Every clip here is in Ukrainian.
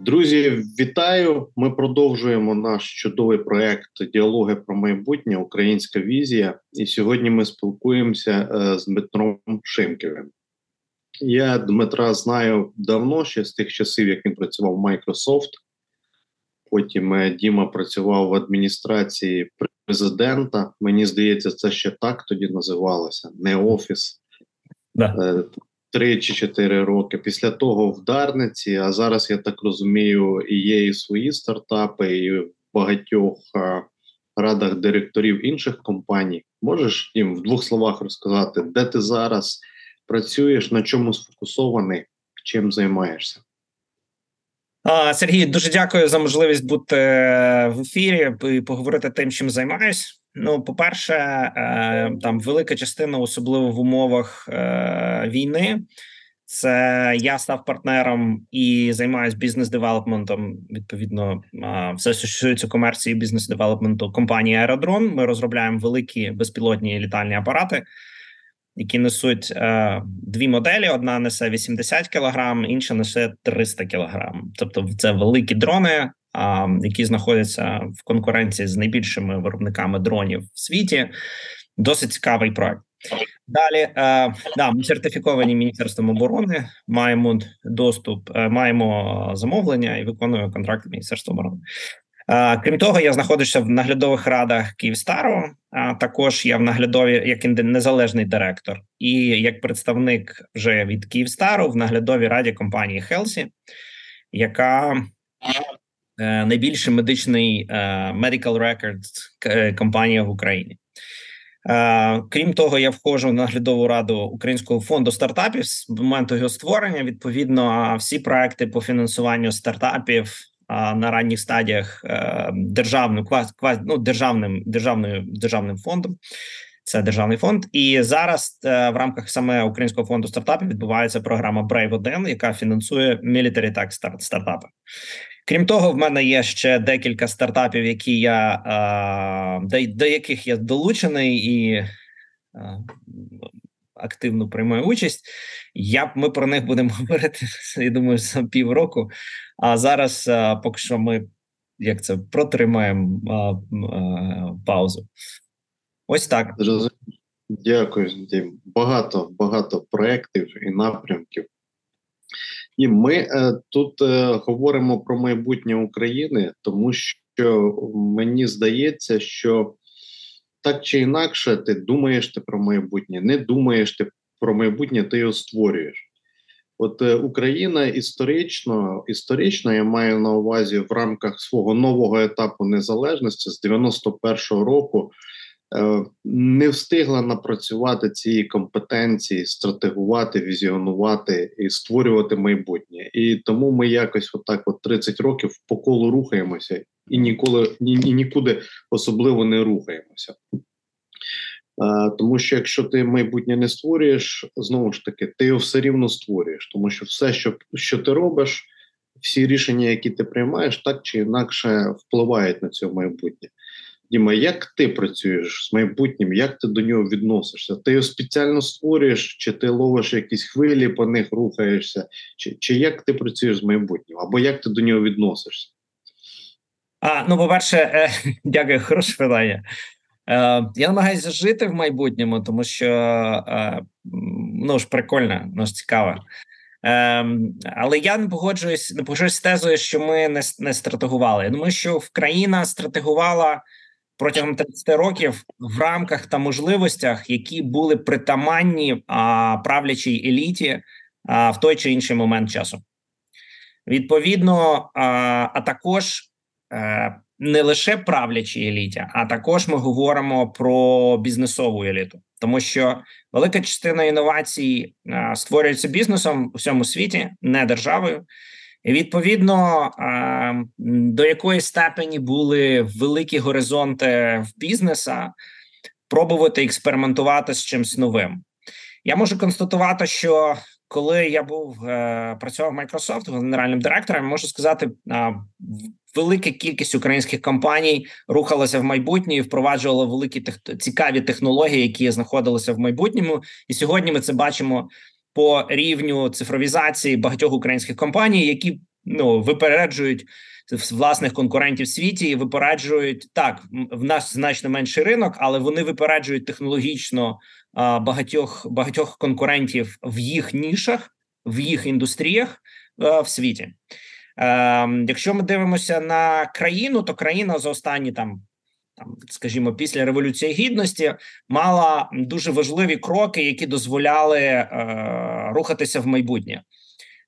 Друзі, вітаю! Ми продовжуємо наш чудовий проект Діалоги про майбутнє Українська візія. І сьогодні ми спілкуємося е, з Дмитром Шимківим. Я Дмитра знаю давно, ще з тих часів, як він працював в Microsoft. Потім е, Діма працював в адміністрації президента. Мені здається, це ще так тоді називалося, не офіс. Да. Три чи чотири роки. Після того в Дарниці, а зараз я так розумію, і є і свої стартапи, і в багатьох радах директорів інших компаній. Можеш їм в двох словах розказати, де ти зараз працюєш, на чому сфокусований, чим займаєшся? Сергій, дуже дякую за можливість бути в ефірі і поговорити тим, чим займаюсь. Ну, по-перше, е, там велика частина, особливо в умовах е, війни, це я став партнером і займаюся бізнес-девелопментом. Відповідно, все, стосується комерції, бізнес-девелопменту компанії Аеродрон. Ми розробляємо великі безпілотні літальні апарати, які несуть е, дві моделі: одна несе 80 кг, інша несе 300 кг. Тобто, це великі дрони які знаходяться в конкуренції з найбільшими виробниками дронів в світі. Досить цікавий проект. Далі е, да, ми сертифіковані міністерством оборони. Маємо доступ, е, маємо замовлення і виконуємо контракти Міністерства оборони. Крім того, я знаходжуся в наглядових радах Київстару. А також я в наглядові як незалежний директор, і як представник вже від Київстару в наглядовій раді компанії Хелсі, яка Е, найбільший медичний е, medical records е, компанія в Україні. Крім того, я входжу в наглядову раду Українського фонду стартапів з моменту його створення. Відповідно, всі проекти по фінансуванню стартапів на ранніх стадіях державним ну, державним державною державним фондом. Це державний фонд, і зараз в рамках саме українського фонду стартапів відбувається програма Brave 1 яка фінансує military tech стартапи. Крім того, в мене є ще декілька стартапів, які я до, до яких я долучений і активно приймаю участь. Я ми про них будемо говорити. Я думаю, за півроку. А зараз поки що ми як це протримаємо паузу. Ось так. Дякую, Дім. Багато багато проєктів і напрямків. І ми е, тут е, говоримо про майбутнє України, тому що мені здається, що так чи інакше, ти думаєш ти про майбутнє, не думаєш ти про майбутнє, ти його створюєш. От е, Україна історично, історично, я маю на увазі в рамках свого нового етапу незалежності з 91-го року. Е, не встигла напрацювати ці компетенції, стратегувати, візіонувати і створювати майбутнє. І тому ми якось, отак, от 30 років по колу рухаємося і ніколи і нікуди особливо не рухаємося. Е, тому що якщо ти майбутнє не створюєш, знову ж таки, ти його все рівно створюєш, тому що все, що, що ти робиш, всі рішення, які ти приймаєш, так чи інакше впливають на це майбутнє. Діма, як ти працюєш з майбутнім, як ти до нього відносишся? Ти його спеціально створюєш, чи ти ловиш якісь хвилі, по них рухаєшся, чи чи як ти працюєш з майбутнім, або як ти до нього відносишся? А, Ну, по-перше, е, дякую, хороше питання. Е, Я намагаюся жити в майбутньому, тому що е, ну ж прикольно, ну ж цікаво. Е, але я не погоджуюсь, не погоджуюсь з тезою, що ми не не стратегували. Я думаю, що країна стратегувала протягом 30 років в рамках та можливостях, які були притаманні а, правлячій еліті а, в той чи інший момент часу. Відповідно, а, а також е, не лише правлячій еліті, а також ми говоримо про бізнесову еліту, тому що велика частина інновацій створюється бізнесом у всьому світі, не державою. І Відповідно, до якої степені були великі горизонти в бізнеса, пробувати експериментувати з чимось новим. Я можу констатувати, що коли я був е, працював в Microsoft генеральним директором, можу сказати, велика кількість українських компаній рухалася в майбутнє і впроваджувала великі тех, цікаві технології, які знаходилися в майбутньому. І сьогодні ми це бачимо по рівню цифровізації багатьох українських компаній, які ну випереджують власних конкурентів в світі випереджують так. В нас значно менший ринок, але вони випереджують технологічно а, багатьох багатьох конкурентів в їх нішах, в їх індустріях а, в світі. Ем, якщо ми дивимося на країну, то країна за останні там там, скажімо, після революції гідності мала дуже важливі кроки, які дозволяли е, рухатися в майбутнє.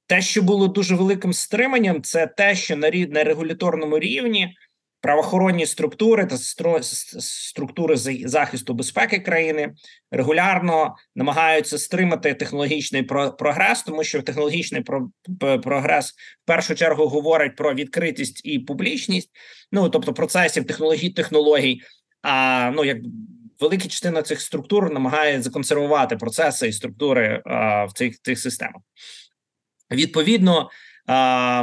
Те, що було дуже великим стриманням, це те, що на рід на регуляторному рівні правоохоронні структури та структури захисту безпеки країни регулярно намагаються стримати технологічний прогрес, тому що технологічний прогрес в першу чергу говорить про відкритість і публічність, ну тобто процесів технологій технологій. А ну як велика частина цих структур намагає законсервувати процеси і структури а, в цих цих системах. Відповідно,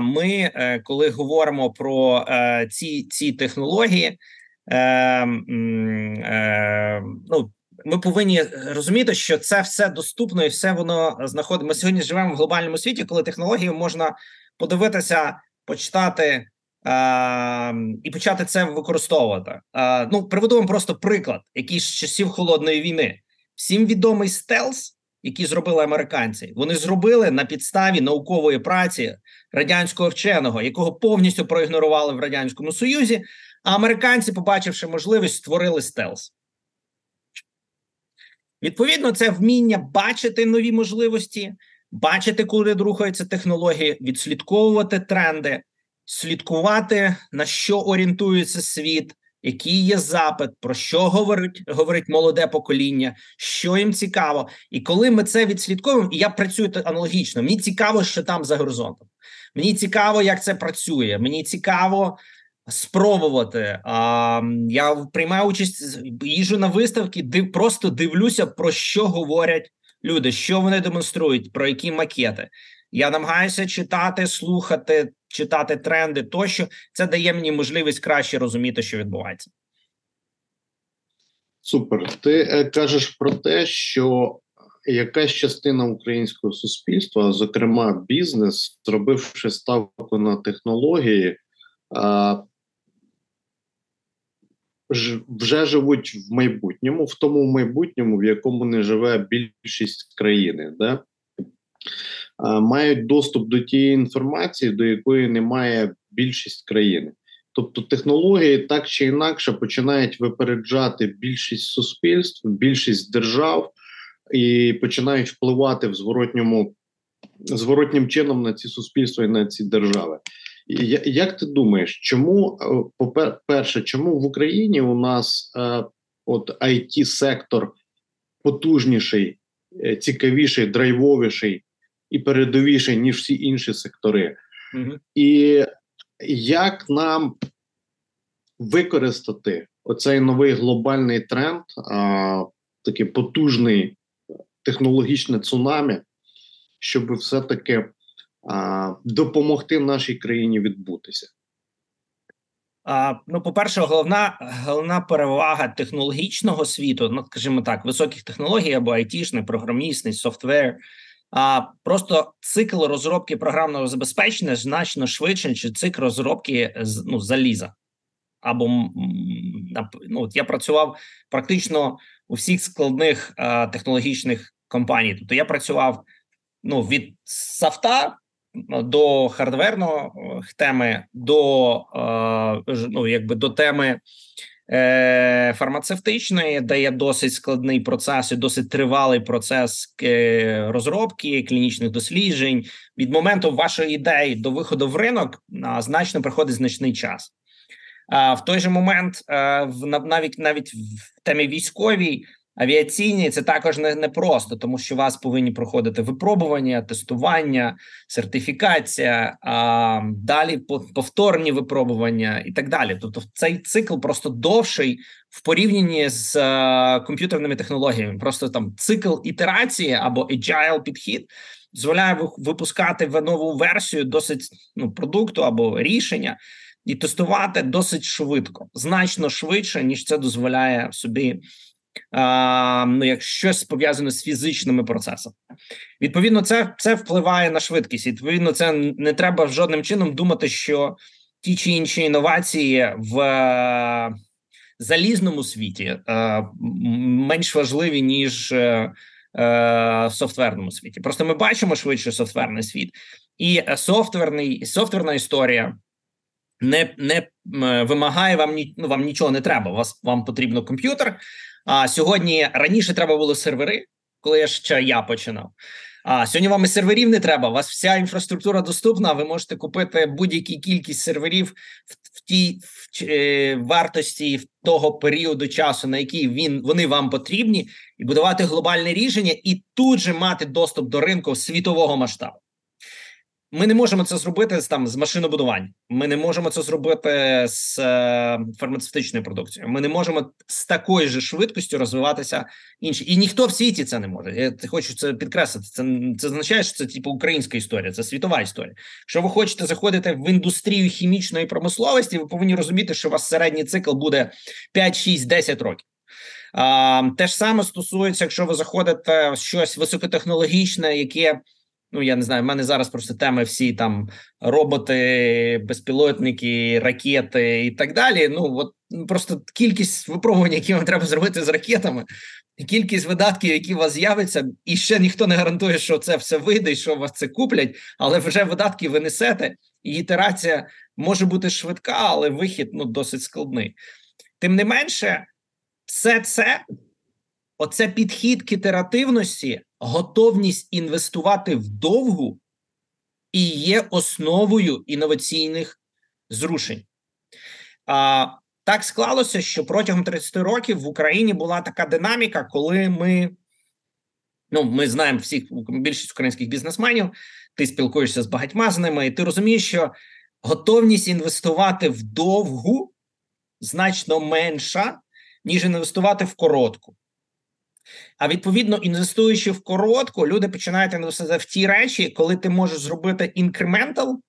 ми, е, коли говоримо про е, ці ці технології, е, ну ми повинні розуміти, що це все доступно і все воно знаходимо. Ми сьогодні живемо в глобальному світі, коли технології можна подивитися, почитати. І почати це використовувати. Ну приведу вам просто приклад, який з часів холодної війни. Всім відомий стелс які зробили американці. Вони зробили на підставі наукової праці радянського вченого, якого повністю проігнорували в радянському союзі. А американці, побачивши можливість, створили стелс. Відповідно, це вміння бачити нові можливості, бачити, коли рухаються технології, відслідковувати тренди, слідкувати на що орієнтується світ, який є запит, про що говорить говорить молоде покоління, що їм цікаво, і коли ми це відслідковуємо, і я працюю аналогічно. Мені цікаво, що там за горизонтом. Мені цікаво, як це працює. Мені цікаво спробувати. А, Я приймаю участь їжу на виставки, див, просто дивлюся, про що говорять люди, що вони демонструють, про які макети. Я намагаюся читати, слухати, читати тренди тощо. Це дає мені можливість краще розуміти, що відбувається. Супер. Ти е, кажеш про те, що якась частина українського суспільства, зокрема бізнес, зробивши ставку на технології, вже живуть в майбутньому, в тому майбутньому, в якому не живе більшість країни. Да? Мають доступ до тієї інформації, до якої немає більшість країни. Тобто технології так чи інакше починають випереджати більшість суспільств, більшість держав і починають впливати в зворотньому зворотнім чином на ці суспільства і на ці держави. Як ти думаєш, чому е, перше, чому в Україні у нас е, от it сектор потужніший, е, цікавіший, драйвовіший і передовіший, ніж всі інші сектори. Угу. І як нам використати оцей новий глобальний тренд, а, такий потужний технологічне цунамі, щоб все-таки а, допомогти нашій країні відбутися? А, Ну, по перше, головна головна перевага технологічного світу, ну скажімо так, високих технологій або айтішний, програмістний, софтвер – а просто цикл розробки програмного забезпечення значно швидше, ніж цикл розробки ну, заліза. Або ну, от я працював практично у всіх складних а, технологічних компаній. Тобто я працював ну, від софта до хардверного теми, до а, ну, якби до теми Е, фармацевтичної, де є досить складний процес і досить тривалий процес е, розробки клінічних досліджень. Від моменту вашої ідеї до виходу в ринок значно приходить значний час. А в той же момент, е, навіть навіть в темі військовій авіаційні це також не, не просто, тому що вас повинні проходити випробування, тестування, сертифікація, а далі повторні випробування і так далі. Тобто, цей цикл просто довший в порівнянні з а, комп'ютерними технологіями. Просто там цикл ітерації або agile підхід. Дозволяє випускати в нову версію досить ну продукту або рішення і тестувати досить швидко, значно швидше ніж це дозволяє собі а, ну як щось пов'язане з фізичними процесами. Відповідно, це це впливає на швидкість. Відповідно, це не треба жодним чином думати, що ті чи інші інновації в е, залізному світі е, менш важливі ніж е, в софтверному світі. Просто ми бачимо швидше софтверний світ, і софтверний софтверна історія не не вимагає вам ні, ну, вам нічого не треба. Вас вам потрібно комп'ютер. А сьогодні раніше треба було сервери, коли я ще я починав. А сьогодні вам і серверів не треба. У вас вся інфраструктура доступна. Ви можете купити будь-яку кількість серверів в, в тій в, е, вартості в того періоду часу, на який він вони вам потрібні, і будувати глобальне рішення, і тут же мати доступ до ринку світового масштабу. Ми не можемо це зробити з там з машинобудування. Ми не можемо це зробити з е, фармацевтичною продукцією. Ми не можемо з такою ж швидкістю розвиватися інші, і ніхто в світі це не може. Я хочу це підкреслити. Це це означає, що це типу українська історія, це світова історія. Якщо ви хочете заходити в індустрію хімічної промисловості, ви повинні розуміти, що у вас середній цикл буде 5, 6, 10 rokів. А, Те ж саме стосується, якщо ви заходите в щось високотехнологічне, яке Ну, я не знаю, в мене зараз просто теми всі там роботи, безпілотники, ракети і так далі. Ну от ну, просто кількість випробувань, які вам треба зробити з ракетами, кількість видатків, які у вас з'явиться, і ще ніхто не гарантує, що це все вийде, і що вас це куплять, але вже видатки ви несете, і ітерація може бути швидка, але вихід ну досить складний. Тим не менше, все це оце підхід к ітеративності готовність інвестувати вдовгу і є основою інноваційних зрушень. А, Так склалося, що протягом 30 років в Україні була така динаміка, коли ми. Ну, ми знаємо всіх більшість українських бізнесменів. Ти спілкуєшся з багатьма з ними, і ти розумієш, що готовність інвестувати в довгу значно менша, ніж інвестувати в коротку. А відповідно, інвестуючи в коротку, люди починають інвестувати в ті речі, коли ти можеш зробити інкрементал,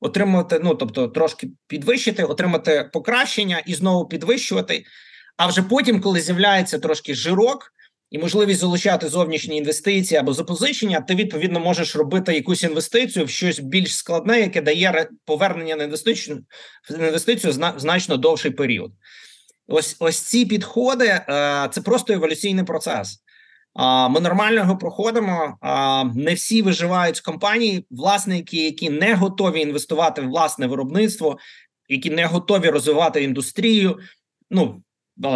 отримати, ну тобто трошки підвищити, отримати покращення і знову підвищувати. А вже потім, коли з'являється трошки жирок і можливість залучати зовнішні інвестиції або запозичення, ти відповідно можеш робити якусь інвестицію в щось більш складне, яке дає повернення на інвестицію в інвестицію значно довший період. Ось ось ці підходи е, це просто еволюційний процес. Ми нормально його проходимо. Не всі виживають з компанії. власники, які не готові інвестувати в власне виробництво, які не готові розвивати індустрію. Ну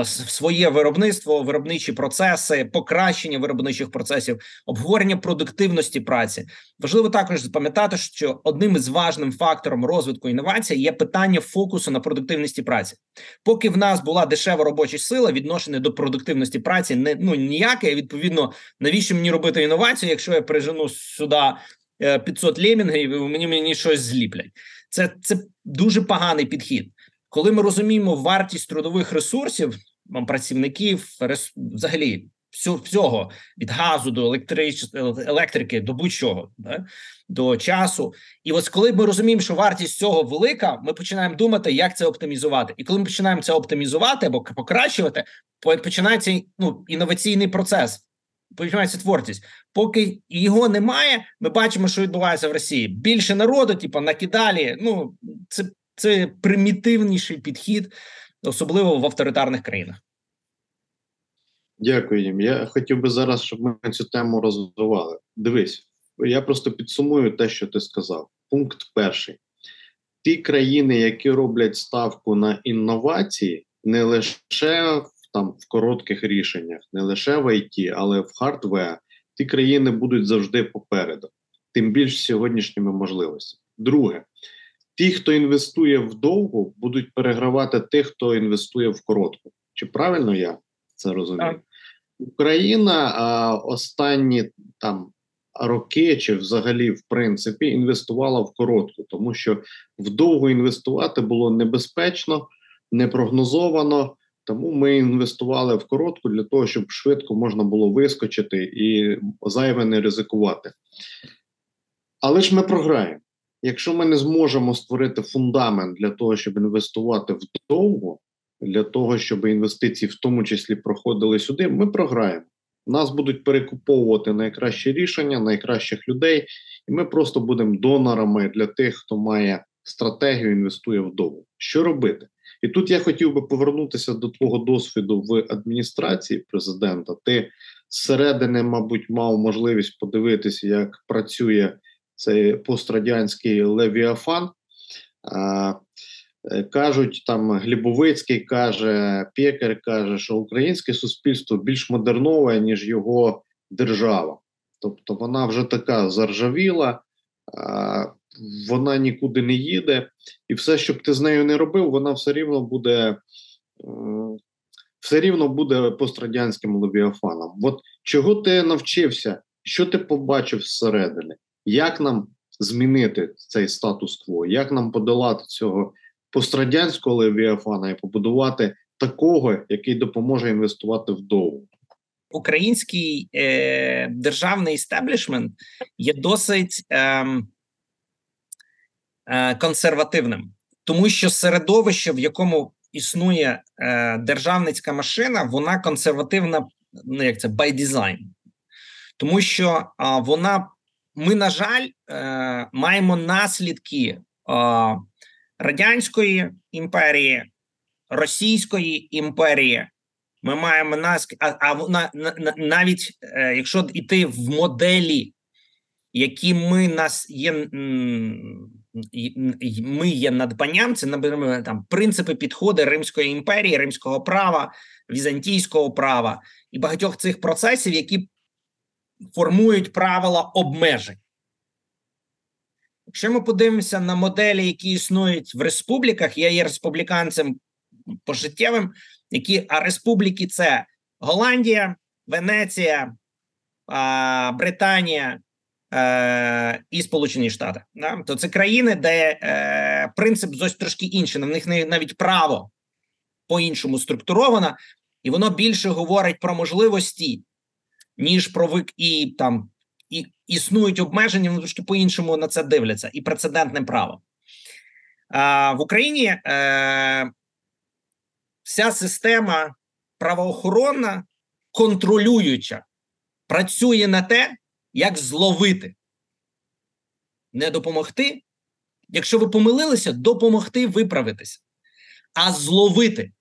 своє виробництво, виробничі процеси, покращення виробничих процесів, обговорення продуктивності праці. Важливо також запам'ятати, що одним із важним фактором розвитку інновацій є питання фокусу на продуктивності праці. Поки в нас була дешева робоча сила, відношення до продуктивності праці не ну ніяке. Відповідно, навіщо мені робити інновацію, якщо я прижену сюди 500 лемінгів, і мені мені щось зліплять. Це це дуже поганий підхід. Коли ми розуміємо вартість трудових ресурсів працівників, взагалі всього від газу до електрич... електрики, до будь-чого да? до часу, і ось коли ми розуміємо, що вартість цього велика, ми починаємо думати, як це оптимізувати. І коли ми починаємо це оптимізувати або покращувати, починається ну інноваційний процес. Починається творчість, поки його немає. Ми бачимо, що відбувається в Росії. Більше народу, типу, накидалі. Ну це це примітивніший підхід, особливо в авторитарних країнах. Дякую їм. Я хотів би зараз, щоб ми цю тему розвивали. Дивись, я просто підсумую те, що ти сказав. Пункт перший: ті країни, які роблять ставку на інновації, не лише в там в коротких рішеннях, не лише в ІТ, але в хардвер, ті країни будуть завжди попереду, тим більш сьогоднішніми можливостями. Друге, ті, хто інвестує в довгу, будуть перегравати тих, хто інвестує в коротку. Чи правильно я це розумію? Так. Україна а, останні там роки, чи взагалі, в принципі, інвестувала в коротку, тому що в довгу інвестувати було небезпечно, непрогнозовано. Тому ми інвестували в коротку для того, щоб швидко можна було вискочити і зайве не ризикувати. Але ж ми програємо. Якщо ми не зможемо створити фундамент для того, щоб інвестувати в довго, для того, щоб інвестиції в тому числі проходили сюди, ми програємо. Нас будуть перекуповувати найкращі рішення, найкращих людей, і ми просто будемо донорами для тих, хто має стратегію, інвестує вдовго. Що робити? І тут я хотів би повернутися до твого досвіду в адміністрації президента. Ти зсередини, мабуть, мав можливість подивитися, як працює цей пострадянський левіафан. Е, Кажуть, там Глібовицький каже, Пєкер каже, що українське суспільство більш модернове, ніж його держава. Тобто вона вже така заржавіла, вона нікуди не їде, і все, що б ти з нею не робив, вона все рівно буде все рівно буде пострадянським левіафаном. От чого ти навчився, що ти побачив зсередини? Як нам змінити цей статус-кво? Як нам подолати цього пострадянського левіафана і побудувати такого, який допоможе інвестувати вдовго? Український е, державний істеблішмент є досить е, е, консервативним, тому що середовище, в якому існує е, державницька машина, вона консервативна, ну як це by design. тому що е, вона ми, на жаль, е, маємо наслідки е, радянської імперії, Російської імперії. Ми маємо наслідки, а, а на, навіть е, якщо йти в моделі, які ми нас є ми є надбанням. Це наприклад, там принципи підходи Римської імперії, римського права, візантійського права і багатьох цих процесів, які формують правила обмежень. Якщо ми подивимося на моделі, які існують в республіках, я є республіканцем пожиттєвим, які а республіки це Голландія, Венеція, Британія е, і Сполучені Штати. Да? То це країни, де е, принцип зовсім трошки інший. На них навіть право по-іншому структуровано, і воно більше говорить про можливості, ніж про вик і там і існують обмеження, вони трошки по-іншому на це дивляться, і прецедентне право. А, В Україні е, вся система правоохоронна контролююча, працює на те, як зловити, не допомогти. Якщо ви помилилися, допомогти виправитися, а зловити.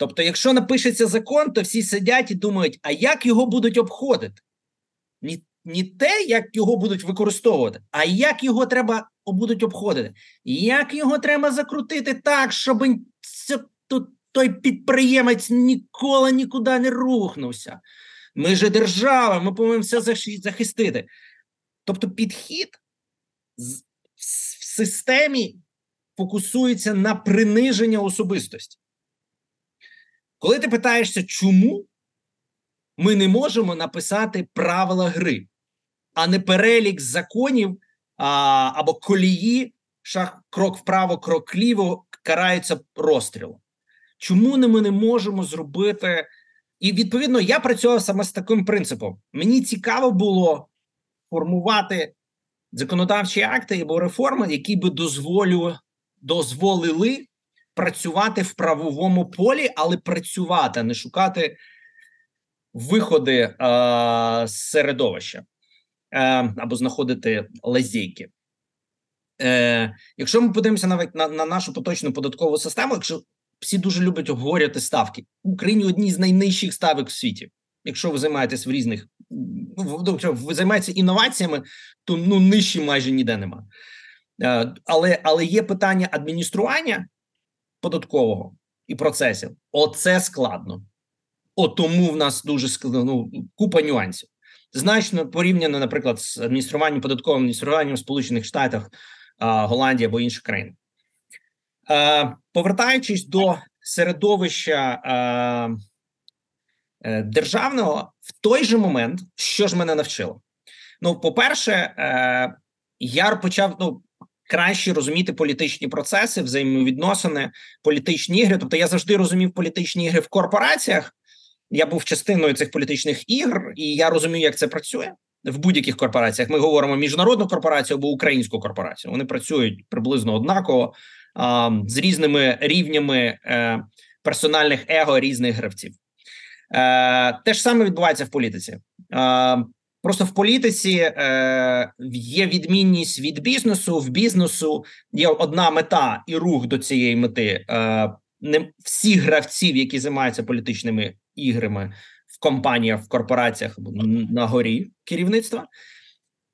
Тобто, якщо напишеться закон, то всі сидять і думають, а як його будуть обходити? Ні, ні те, як його будуть використовувати, а як його треба будуть обходити, як його треба закрутити так, щоб той підприємець ніколи нікуди не рухнувся. Ми же держава, ми повинні все захистити. Тобто, підхід в системі фокусується на приниження особистості. Коли ти питаєшся, чому ми не можемо написати правила гри, а не перелік законів а, або колії, шах, крок вправо, крок вліво, караються розстрілом. Чому ми не можемо зробити і відповідно я працював саме з таким принципом. Мені цікаво було формувати законодавчі акти або реформи, які би дозволю, дозволили працювати в правовому полі, але працювати, не шукати виходи е, з середовища е, або знаходити лазейки. Е, Якщо ми подивимося навіть на, на нашу поточну податкову систему, якщо всі дуже люблять обговорювати ставки в Україні. Одні з найнижчих ставок в світі. Якщо ви займаєтесь в різних, ну, якщо ви займаєтеся інноваціями, то ну нижчі майже ніде нема. Е, але але є питання адміністрування податкового і процесів. Оце складно. От тому в нас дуже складно ну, купа нюансів. Значно порівняно, наприклад, з адмініструванням податковим адмініструванням в Сполучених Штатах, Голландії або інших країн. Е, повертаючись до середовища е, е, державного, в той же момент, що ж мене навчило? Ну, по-перше, я почав ну, краще розуміти політичні процеси, взаємовідносини, політичні ігри. Тобто, я завжди розумів політичні ігри в корпораціях. Я був частиною цих політичних ігр, і я розумію, як це працює в будь-яких корпораціях. Ми говоримо міжнародну корпорацію або українську корпорацію. Вони працюють приблизно однаково з різними рівнями е, персональних его різних гравців. Е, Те ж саме відбувається в політиці. Просто в політиці е, є відмінність від бізнесу. В бізнесу є одна мета і рух до цієї мети. Е, Не всі гравців, які займаються політичними іграми в компаніях, в корпораціях на горі керівництва,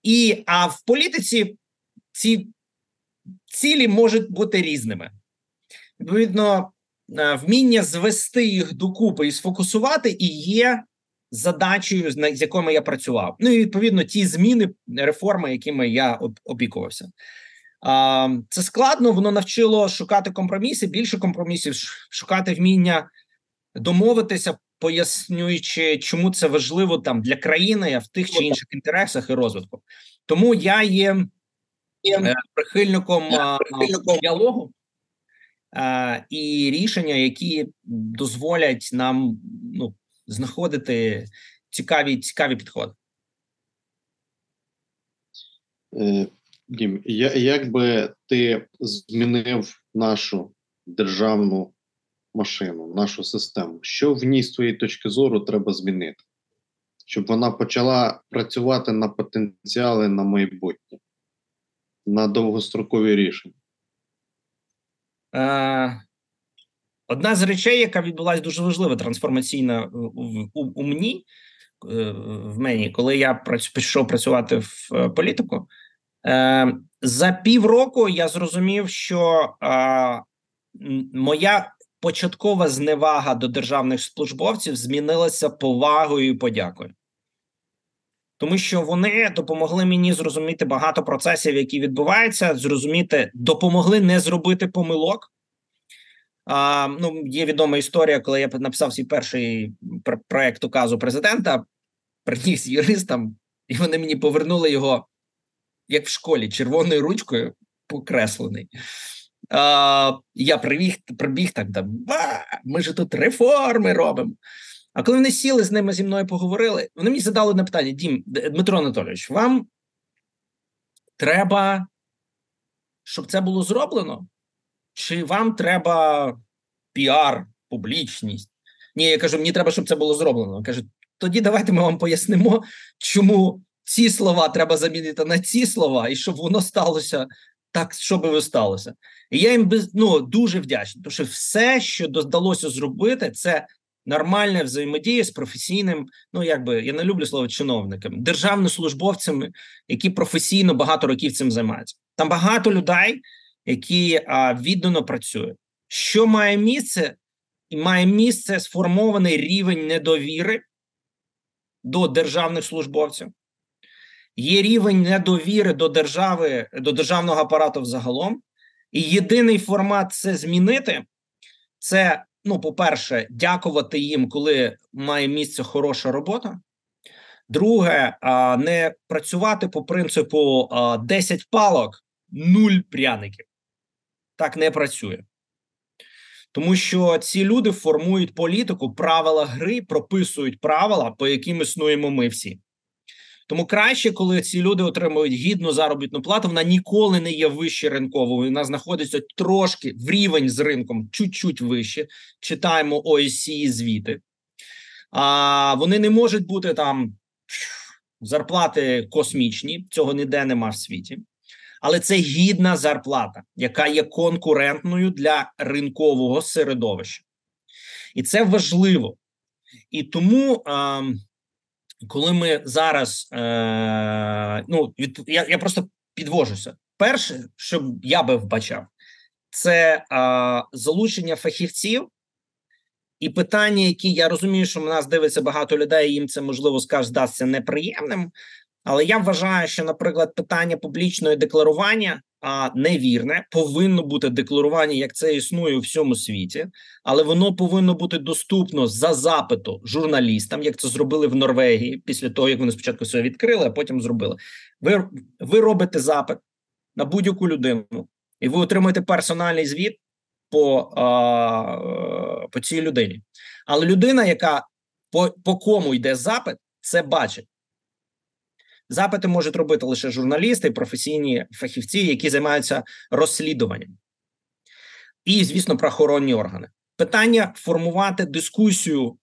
і а в політиці ці цілі можуть бути різними. Відповідно, е, вміння звести їх докупи і сфокусувати і є задачею, з якими я працював. Ну і відповідно ті зміни, реформи, якими я опікувався. Це складно, воно навчило шукати компроміси, більше компромісів, шукати вміння домовитися, пояснюючи, чому це важливо там для країни а в тих чи інших інтересах і розвитку. Тому я є е, прихильником, прихильником діалогу і рішення, які дозволять нам ну знаходити цікаві цікаві підходи. Е, Дім, як би ти змінив нашу державну машину, нашу систему? Що в ній з твоєї точки зору треба змінити, щоб вона почала працювати на потенціали на майбутнє, на довгострокові рішення? Е, Одна з речей, яка відбулася дуже важлива трансформаційна в у, у мені е, в мені, коли я пішов працювати в е, політику, е, за півроку я зрозумів, що моя початкова зневага до державних службовців змінилася повагою і подякою. Тому що вони допомогли мені зрозуміти багато процесів, які відбуваються, зрозуміти, допомогли не зробити помилок. А, Ну, є відома історія, коли я написав свій перший проект указу президента, приніс юристам, і вони мені повернули його, як в школі, червоною ручкою покреслений. А, Я прибіг, прибіг так, да, ба, ми ж тут реформи робимо. А коли вони сіли з ними зі мною поговорили, вони мені задали на питання: Дім, Дмитро Анатолійович, вам треба, щоб це було зроблено? Чи вам треба піар, публічність? Ні, я кажу, мені треба, щоб це було зроблено. Каже, тоді давайте ми вам пояснимо, чому ці слова треба замінити на ці слова, і щоб воно сталося так, що би сталося. І я їм ну, дуже вдячний, тому що все, що вдалося зробити, це нормальна взаємодія з професійним. Ну якби я не люблю слово чиновниками, державнослужбовцями, які професійно багато років цим займаються. Там багато людей які віддано працюють. Що має місце? Має місце сформований рівень недовіри до державних службовців. Є рівень недовіри до держави, до державного апарату взагалом. І єдиний формат це змінити. Це, ну, по-перше, дякувати їм, коли має місце хороша робота. Друге, не працювати по принципу 10 палок, нуль пряників так не працює. Тому що ці люди формують політику, правила гри, прописують правила, по яким існуємо ми всі. Тому краще, коли ці люди отримують гідну заробітну плату, вона ніколи не є вище ринковою. Вона знаходиться трошки в рівень з ринком, чуть-чуть вище. Читаємо ОСІ звіти. А вони не можуть бути там зарплати космічні. Цього ніде нема в світі але це гідна зарплата, яка є конкурентною для ринкового середовища, і це важливо. І тому, е, коли ми зараз е, ну від я, я просто підвожуся. Перше, що я би вбачав, це е, залучення фахівців. І питання, які я розумію, що в нас дивиться багато людей, їм це можливо скаже, здасться неприємним. Але я вважаю, що, наприклад, питання публічної декларування а невірне повинно бути декларування, як це існує у всьому світі, але воно повинно бути доступно за запиту журналістам, як це зробили в Норвегії після того, як вони спочатку все відкрили, а потім зробили. Ви ви робите запит на будь-яку людину, і ви отримуєте персональний звіт по а, по цій людині. Але людина, яка по, по кому йде запит, це бачить. Запити можуть робити лише журналісти, професійні фахівці, які займаються розслідуванням. і, звісно, правоохоронні органи. Питання формувати дискусію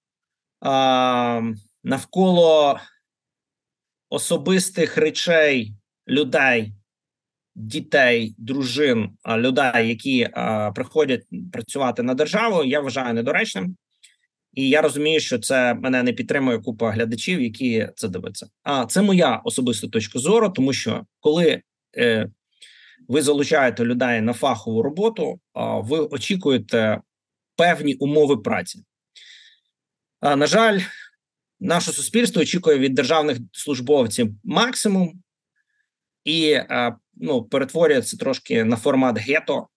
а, навколо особистих речей людей, дітей, дружин, людей, які а, приходять працювати на державу, я вважаю недоречним. І я розумію, що це мене не підтримує купа глядачів, які це дивляться. А це моя особиста точка зору, тому що коли е, ви залучаєте людей на фахову роботу, ви очікуєте певні умови праці. А, На жаль, наше суспільство очікує від державних службовців максимум і ну, перетворюється трошки на формат гето,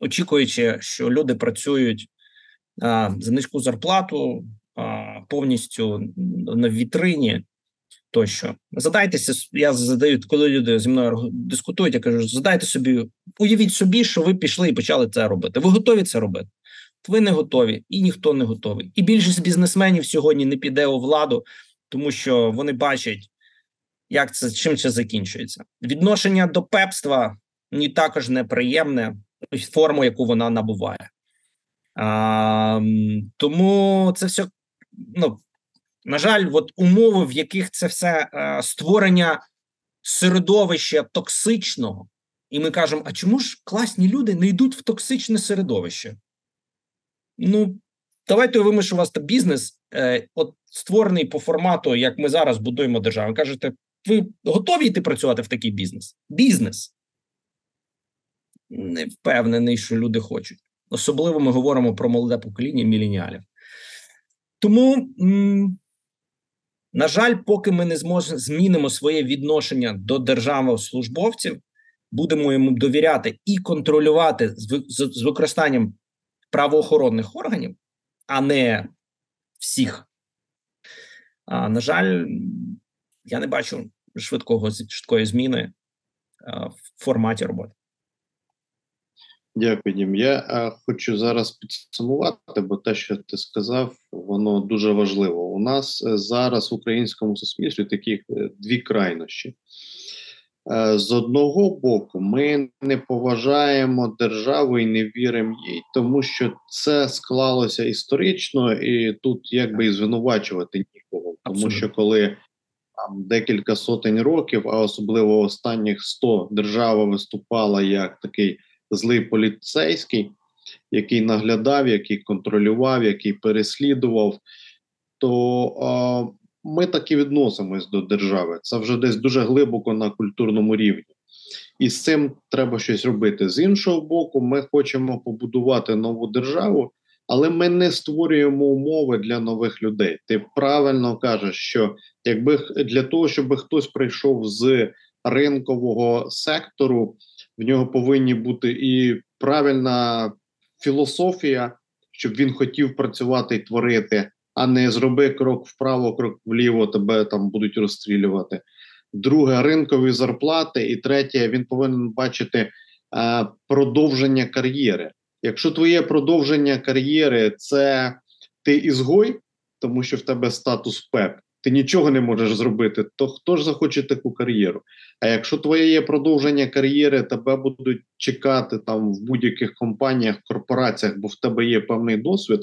очікуючи, що люди працюють за низьку зарплату, повністю на вітрині. Тощо задайтеся, я задаю, коли люди зі мною дискутують, я кажу: задайте собі, уявіть собі, що ви пішли і почали це робити. Ви готові це робити? Ви не готові, і ніхто не готовий. І більшість бізнесменів сьогодні не піде у владу, тому що вони бачать, як це чим це закінчується. Відношення до пепства ні також неприємне форму, яку вона набуває. А, Тому це все ну на жаль, от умови, в яких це все е, створення середовища токсичного, і ми кажемо: а чому ж класні люди не йдуть в токсичне середовище? Ну, давайте уявимо, що у вас бізнес, е, от створений по формату, як ми зараз будуємо державу. Кажете, ви готові йти працювати в такий бізнес? Бізнес. Не впевнений, що люди хочуть. Особливо ми говоримо про молоде покоління міленіалів. Тому м на жаль, поки ми не зможемо змінимо своє відношення до державних службовців, будемо йому довіряти і контролювати з, з, з використанням правоохоронних органів, а не всіх. А, На жаль, я не бачу швидкого швидкої зміни а, в форматі роботи. Дякую, Дім. Я хочу зараз підсумувати, бо те, що ти сказав, воно дуже важливо. У нас е, зараз в українському суспільстві такі е, дві крайнощі. Е, з одного боку, ми не поважаємо державу і не віримо їй, тому що це склалося історично, і тут якби і звинувачувати нікого. Тому Абсолютно. що коли там декілька сотень років, а особливо останніх 100, держава виступала як такий злий поліцейський, який наглядав, який контролював, який переслідував, то а, ми так і відносимось до держави. Це вже десь дуже глибоко на культурному рівні. І з цим треба щось робити. З іншого боку, ми хочемо побудувати нову державу, але ми не створюємо умови для нових людей. Ти правильно кажеш, що якби для того, щоб хтось прийшов з ринкового сектору, в нього повинні бути і правильна філософія, щоб він хотів працювати і творити, а не зроби крок вправо, крок вліво, тебе там будуть розстрілювати. Друге ринкові зарплати, і третє, він повинен бачити е, продовження кар'єри. Якщо твоє продовження кар'єри це ти ізгой, тому що в тебе статус ПЕП, ти нічого не можеш зробити, то хто ж захоче таку кар'єру? А якщо твоє є продовження кар'єри, тебе будуть чекати там в будь-яких компаніях, корпораціях, бо в тебе є певний досвід.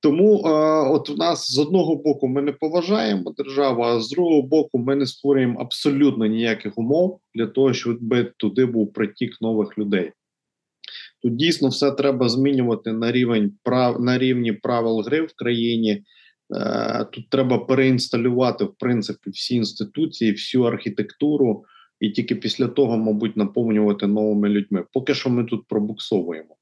Тому е, от в нас з одного боку ми не поважаємо державу, а з другого боку, ми не створюємо абсолютно ніяких умов для того, щоб туди був притік нових людей. Тут дійсно все треба змінювати на рівень прав на рівні правил гри в країні. Е, тут треба переінсталювати в принципі всі інституції, всю архітектуру, і тільки після того, мабуть, наповнювати новими людьми. Поки що ми тут пробуксовуємо.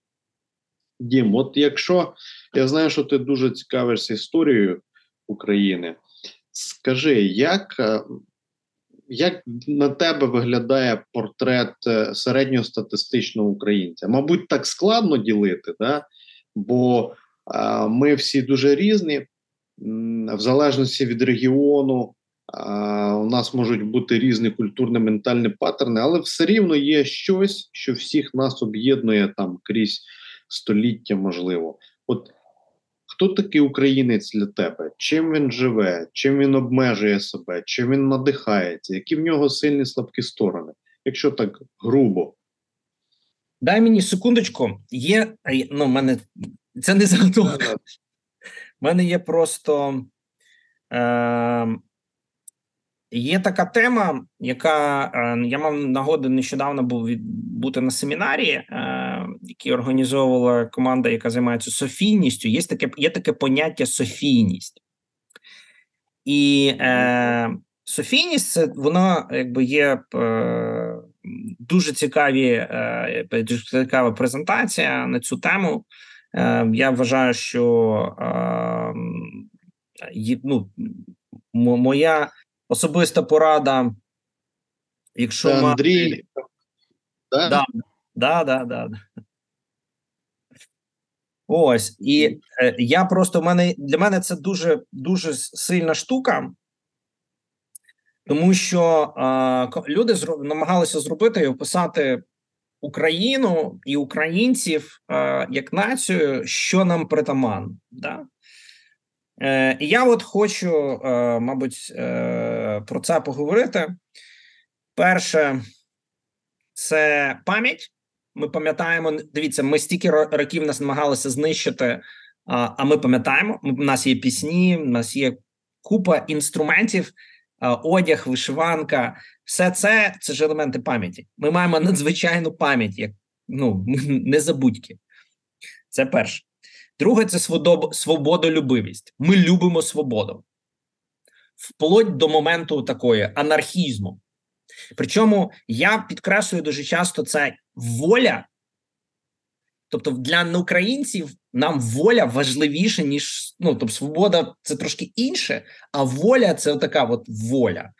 Дім, от якщо я знаю, що ти дуже цікавишся історією України, скажи, як е, як на тебе виглядає портрет е, середньостатистичного українця? Мабуть, так складно ділити, да? бо ми всі дуже різні в залежності від регіону. У нас можуть бути різні культурно-ментальні паттерни, але все рівно є щось, що всіх нас об'єднує там крізь століття, можливо. От хто такий українець для тебе? Чим він живе, чим він обмежує себе, чим він надихається, які в нього сильні слабкі сторони, якщо так грубо? Дай мені секундочку. Є ну, мене це не заготовка. У мене є просто е, є така тема, яка е, я мав нагоду нещодавно був від, бути на семінарі, е, який організовувала команда, яка займається софійністю. Є таке є таке поняття софійність. І е, Софійність це воно якби є е, дуже цікаві, е, цікава презентація на цю тему. Е, Я вважаю, що е, ну, моя особиста порада, якщо Андрій, да? Да, да, да, да. Ось і е, я просто в мене для мене це дуже дуже сильна штука тому що е, люди зро намагалися зробити і описати Україну і українців е, як націю, що нам притаман. Да? Е, І я от хочу, е, мабуть, про це поговорити. Перше, це пам'ять. Ми пам'ятаємо, дивіться, ми стільки років нас намагалися знищити, а ми пам'ятаємо. У нас є пісні, у нас є купа інструментів, одяг, вишиванка, все це це ж елементи пам'яті. Ми маємо надзвичайну пам'ять, як ну незабудьки. Це перше. Друге, це свободолюбивість. Ми любимо свободу, вплоть до моменту такої анархізму. Причому я підкреслюю дуже часто це воля Тобто для українців нам воля важливіша, ніж ну тобто свобода це трошки інше, а воля це така от воля.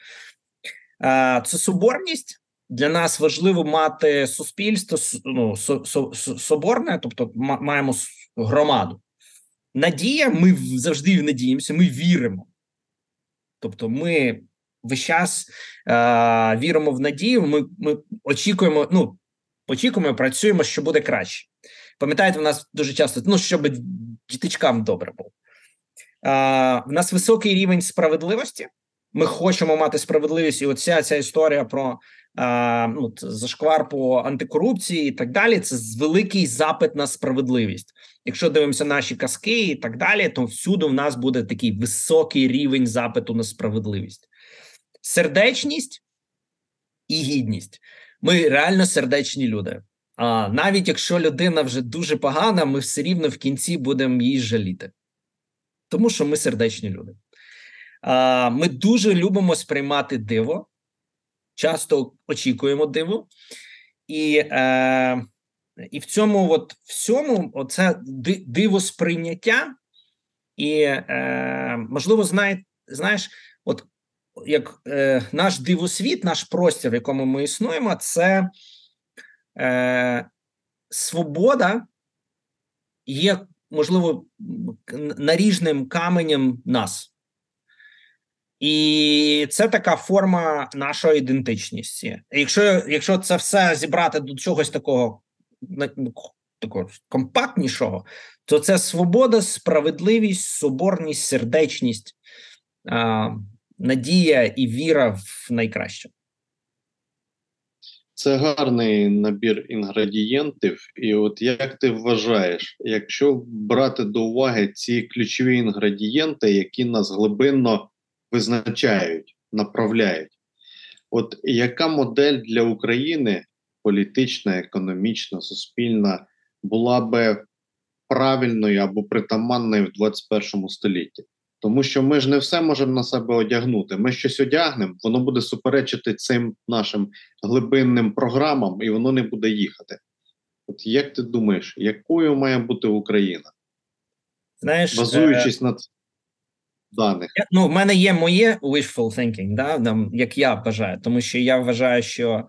Це соборність. Для нас важливо мати суспільство ну, со, со, соборне, тобто маємо громаду. Надія, ми завжди надіємося, ми віримо. Тобто, ми весь час е, віримо в надію. Ми ми очікуємо, ну очікуємо, працюємо, що буде краще. Пам'ятаєте, в нас дуже часто ну щоб діточкам добре було. А, В нас високий рівень справедливості. Ми хочемо мати справедливість, і оця ця історія про а, ну, зашквар по антикорупції і так далі. Це великий запит на справедливість. Якщо дивимося наші казки і так далі, то всюди в нас буде такий високий рівень запиту на справедливість, сердечність і гідність. Ми реально сердечні люди. А навіть якщо людина вже дуже погана, ми все рівно в кінці будемо її жаліти, тому що ми сердечні люди. А, Ми дуже любимо сприймати диво, часто очікуємо диво, і е, і в цьому, от всьому, оце диво сприйняття, і е, можливо, знає, знаєш, от як е, наш дивосвіт, наш простір, в якому ми існуємо, це е, свобода є, можливо, наріжним каменем нас. І це така форма нашої ідентичності. Якщо якщо це все зібрати до чогось такого такого компактнішого, то це свобода, справедливість, соборність, сердечність, надія і віра в найкраще. Це гарний набір інгредієнтів, і от як ти вважаєш, якщо брати до уваги ці ключові інгредієнти, які нас глибинно визначають, направляють, от яка модель для України політична, економічна, суспільна була би правильною або притаманною в 21 столітті? Тому що ми ж не все можемо на себе одягнути. Ми щось одягнемо, воно буде суперечити цим нашим глибинним програмам, і воно не буде їхати. От як ти думаєш, якою має бути Україна? Знаєш, базуючись е... на даних? Ну, в мене є моє wishful thinking, да, як я вважаю, тому що я вважаю, що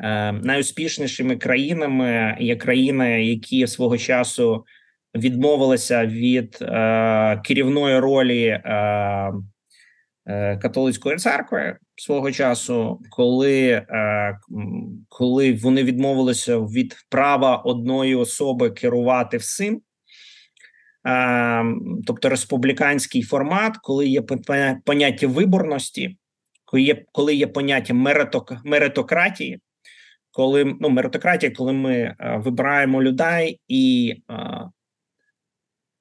е, найуспішнішими країнами є країни, які свого часу відмовилася від е, керівної ролі е, е, католицької церкви свого часу, коли е, коли вони відмовилися від права одної особи керувати всім. Е, тобто республіканський формат, коли є поняття виборності, коли є коли є поняття мериток, меритократії, коли ну меритократія, коли ми вибираємо людей і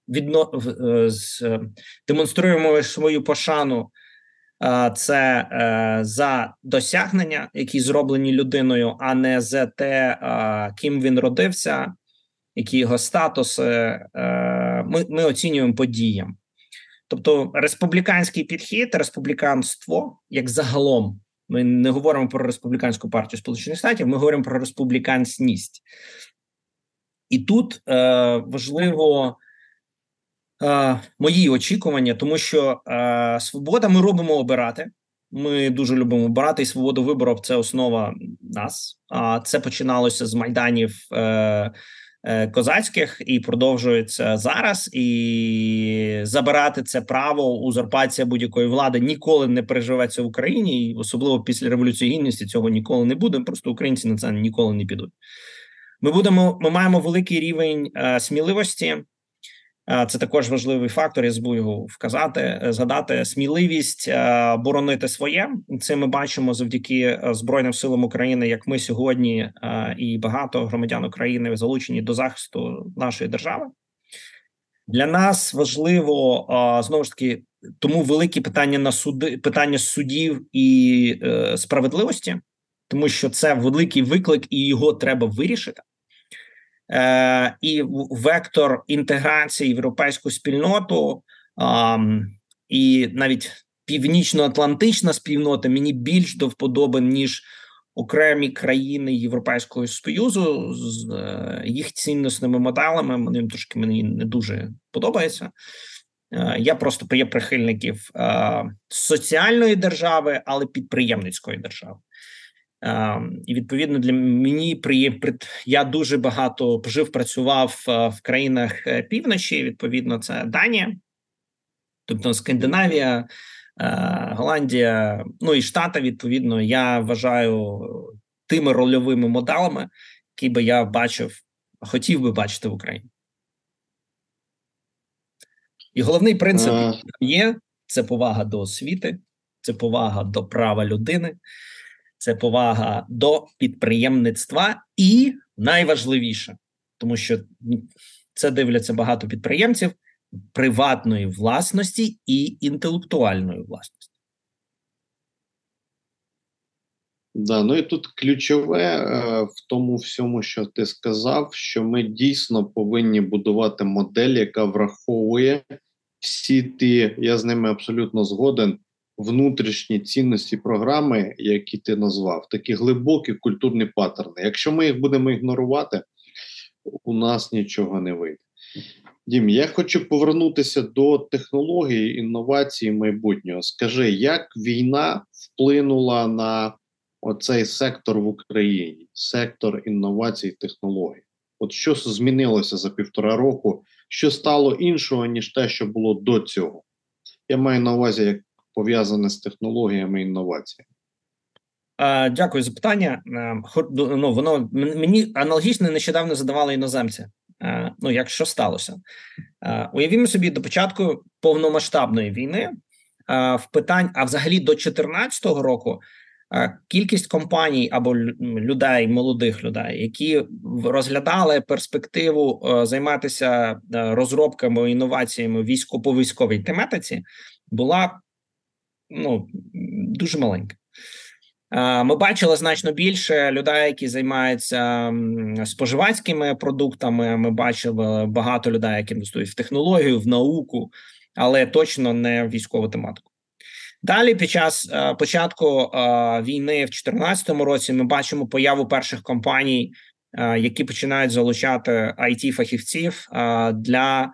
відно з демонструємо свою пошану. Це за досягнення, які зроблені людиною, а не за те, ким він родився, які його статуси. Ми ми оцінюємо подіям. Тобто республіканський підхід, республіканство як загалом. Ми не говоримо про республіканську партію Сполучених Штатів, ми говоримо про республіканськість. І тут е, важливо е, мої очікування, тому що е, свобода ми робимо обирати. Ми дуже любимо обирати, і свободу вибору це основа нас. А це починалося з майданів. Е, Е, козацьких і продовжується зараз. І забирати це право узурпація будь-якої влади ніколи не переживеться в Україні, і особливо після революції гідності цього ніколи не буде. Просто українці на це ніколи не підуть. Ми будемо. Ми маємо великий рівень е, сміливості. Це також важливий фактор. Я збув його вказати, е, згадати сміливість е, боронити своє. Це ми бачимо завдяки е, збройним силам України, як ми сьогодні і багато громадян України залучені до захисту нашої держави. Для нас важливо знову ж таки тому великі питання на суди, питання судів і справедливості, тому що це великий виклик, і його треба вирішити е, і вектор інтеграції в європейську спільноту е, і навіть північно-атлантична спільнота мені більш до вподоби, ніж окремі країни Європейського союзу з е, їх цінностними моделами. Вони трошки мені не дуже подобається. Е, я просто є прихильників е, соціальної держави, але підприємницької держави. Ем, і відповідно для мені при я дуже багато жив, працював е, в країнах е, півночі. Відповідно, це Данія, тобто Скандинавія, е, Голландія, ну і Штати. Відповідно, я вважаю тими рольовими моделами, які би я бачив, хотів би бачити в Україні. І головний принцип є: це повага до освіти, це повага до права людини це повага до підприємництва, і найважливіше, тому що це дивляться багато підприємців приватної власності і інтелектуальної власності. Да, ну і тут ключове е, в тому всьому, що ти сказав, що ми дійсно повинні будувати модель, яка враховує всі ті, я з ними абсолютно згоден, внутрішні цінності програми, які ти назвав, такі глибокі культурні паттерни. Якщо ми їх будемо ігнорувати, у нас нічого не вийде. Дім, я хочу повернутися до технології, інновації майбутнього. Скажи, як війна вплинула на оцей сектор в Україні, сектор інновацій технологій? От що змінилося за півтора року, що стало іншого, ніж те, що було до цього? Я маю на увазі як пов'язане з технологіями і інноваціями? Дякую за питання. Ну, воно мені аналогічно нещодавно задавали іноземці. Ну, як що сталося? Уявімо собі до початку повномасштабної війни в питань, а взагалі до 2014 року. Кількість компаній або людей, молодих людей, які розглядали перспективу займатися розробками інноваціями військо по військовій тематиці, була ну дуже маленька. Ми бачили значно більше людей, які займаються споживацькими продуктами. Ми бачили багато людей, які інвестують в технологію, в науку, але точно не в військову тематику. Далі, під час початку війни в 2014 році, ми бачимо появу перших компаній, які починають залучати it фахівців для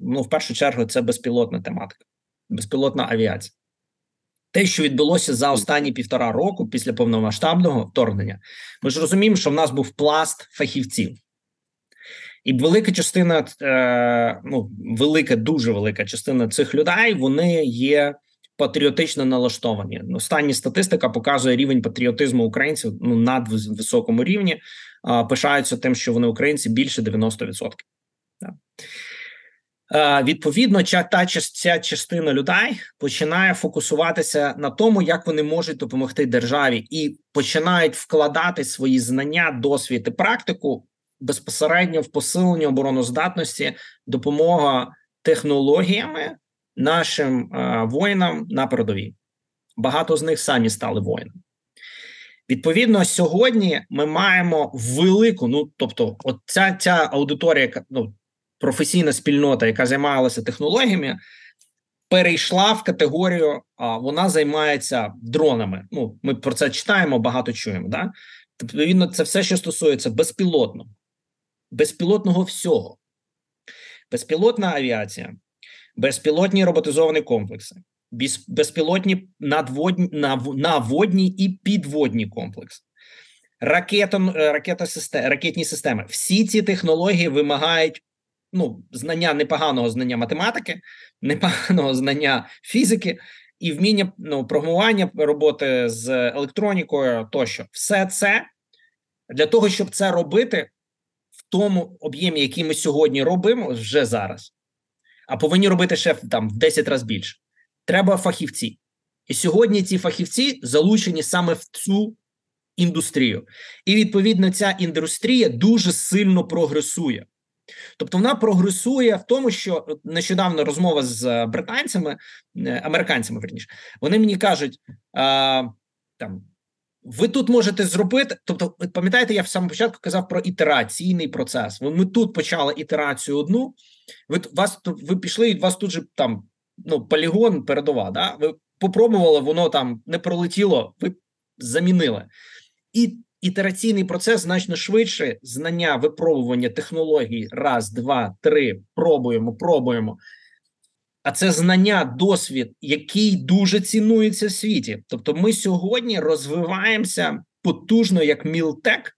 ну, в першу чергу, це безпілотна тематика, безпілотна авіація те, що відбулося за останні півтора року після повномасштабного вторгнення, ми ж розуміємо, що в нас був пласт фахівців. І велика частина, е, ну велика, дуже велика частина цих людей вони є патріотично налаштовані. Остання статистика показує рівень патріотизму українців ну над високому рівні. Пишаються тим, що вони українці більше 90%. Е, відповідно, та ця частина людей починає фокусуватися на тому, як вони можуть допомогти державі, і починають вкладати свої знання, досвід і практику безпосередньо в посилення обороноздатності, допомога технологіями нашим е, воїнам на передовій. Багато з них самі стали воїнами. Відповідно, сьогодні ми маємо велику, ну тобто, от ця ця аудиторія, ну професійна спільнота, яка займалася технологіями, перейшла в категорію, а вона займається дронами. Ну, ми про це читаємо, багато чуємо. Да? Тобто, відповідно, це все, що стосується безпілотного, безпілотного всього, безпілотна авіація, безпілотні роботизовані комплекси, безпілотні надводні, наводні і підводні комплекси. Ракетон, ракета, ракетні системи. Всі ці технології вимагають ну, знання непоганого знання математики, непоганого знання фізики і вміння ну, програмування роботи з електронікою тощо, все це для того, щоб це робити в тому об'ємі, який ми сьогодні робимо вже зараз, а повинні робити ще там в 10 разів більше. Треба фахівці. І сьогодні ці фахівці залучені саме в цю індустрію. І відповідно ця індустрія дуже сильно прогресує. Тобто вона прогресує в тому, що нещодавно розмова з е, британцями, е, американцями верніше, вони мені кажуть а, там. Ви тут можете зробити, тобто, пам'ятаєте, я в самому початку казав про ітераційний процес. Ми тут почали ітерацію одну. Ви вас ви пішли, і вас тут же там ну полігон передова. Да? Ви попробували, воно там не пролетіло, ви замінили. І ітераційний процес значно швидше. Знання випробування технологій. Раз, два, три. Пробуємо, пробуємо. А це знання, досвід, який дуже цінується в світі. Тобто, ми сьогодні розвиваємося потужно як мілтек,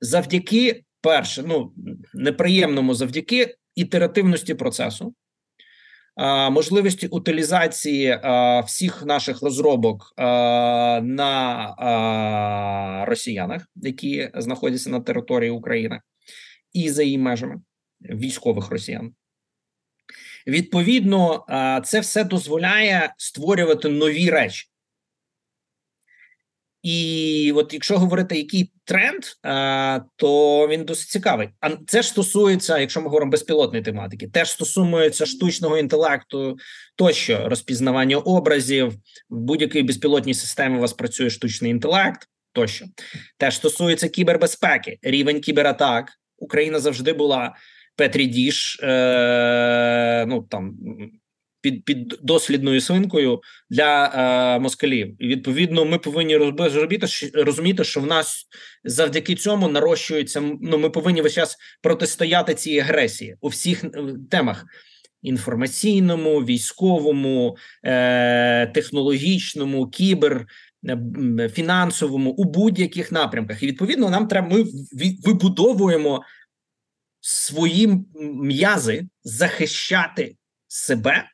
завдяки перше, ну неприємному завдяки ітеративності процесу можливості утилізації всіх наших розробок на росіянах, які знаходяться на території України, і за її межами військових росіян. Відповідно, це все дозволяє створювати нові речі. І от якщо говорити, який тренд, а, то він досить цікавий. А це ж стосується, якщо ми говоримо безпілотної тематики, теж стосується штучного інтелекту, тощо розпізнавання образів в будь-якій безпілотній системі у вас працює штучний інтелект, тощо теж стосується кібербезпеки, рівень кібератак. Україна завжди була Петрі Діш, е, ну там під під дослідною свинкою для е, москалів. І відповідно, ми повинні розробити, розуміти, що в нас завдяки цьому нарощується. Ну, ми повинні весь час протистояти цій агресії у всіх е, темах. Інформаційному, військовому, е, технологічному, кібер, е, фінансовому у будь-яких напрямках, і відповідно нам треба ми вибудовуємо свої м'язи захищати себе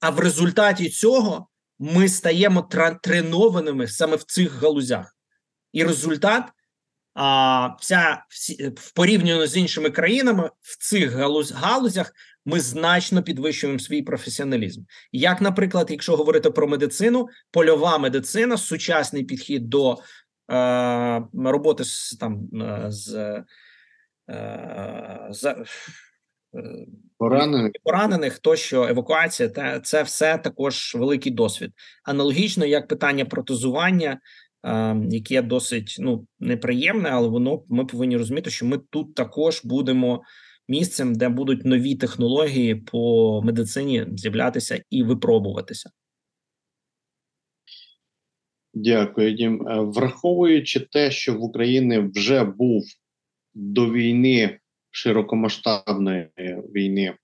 а в результаті цього ми стаємо тренованими саме в цих галузях. І результат а, вся в порівнянні з іншими країнами в цих галуз, галузях ми значно підвищуємо свій професіоналізм. Як, наприклад, якщо говорити про медицину, польова медицина, сучасний підхід до е, роботи з там з. Е, з Поранених поранених, тощо евакуація, та це все також великий досвід. Аналогічно, як питання протезування, е, яке досить ну неприємне, але воно ми повинні розуміти, що ми тут також будемо місцем, де будуть нові технології по медицині з'являтися і випробуватися. Дякую, Дім. Враховуючи те, що в Україні вже був до війни широкомасштабної війни.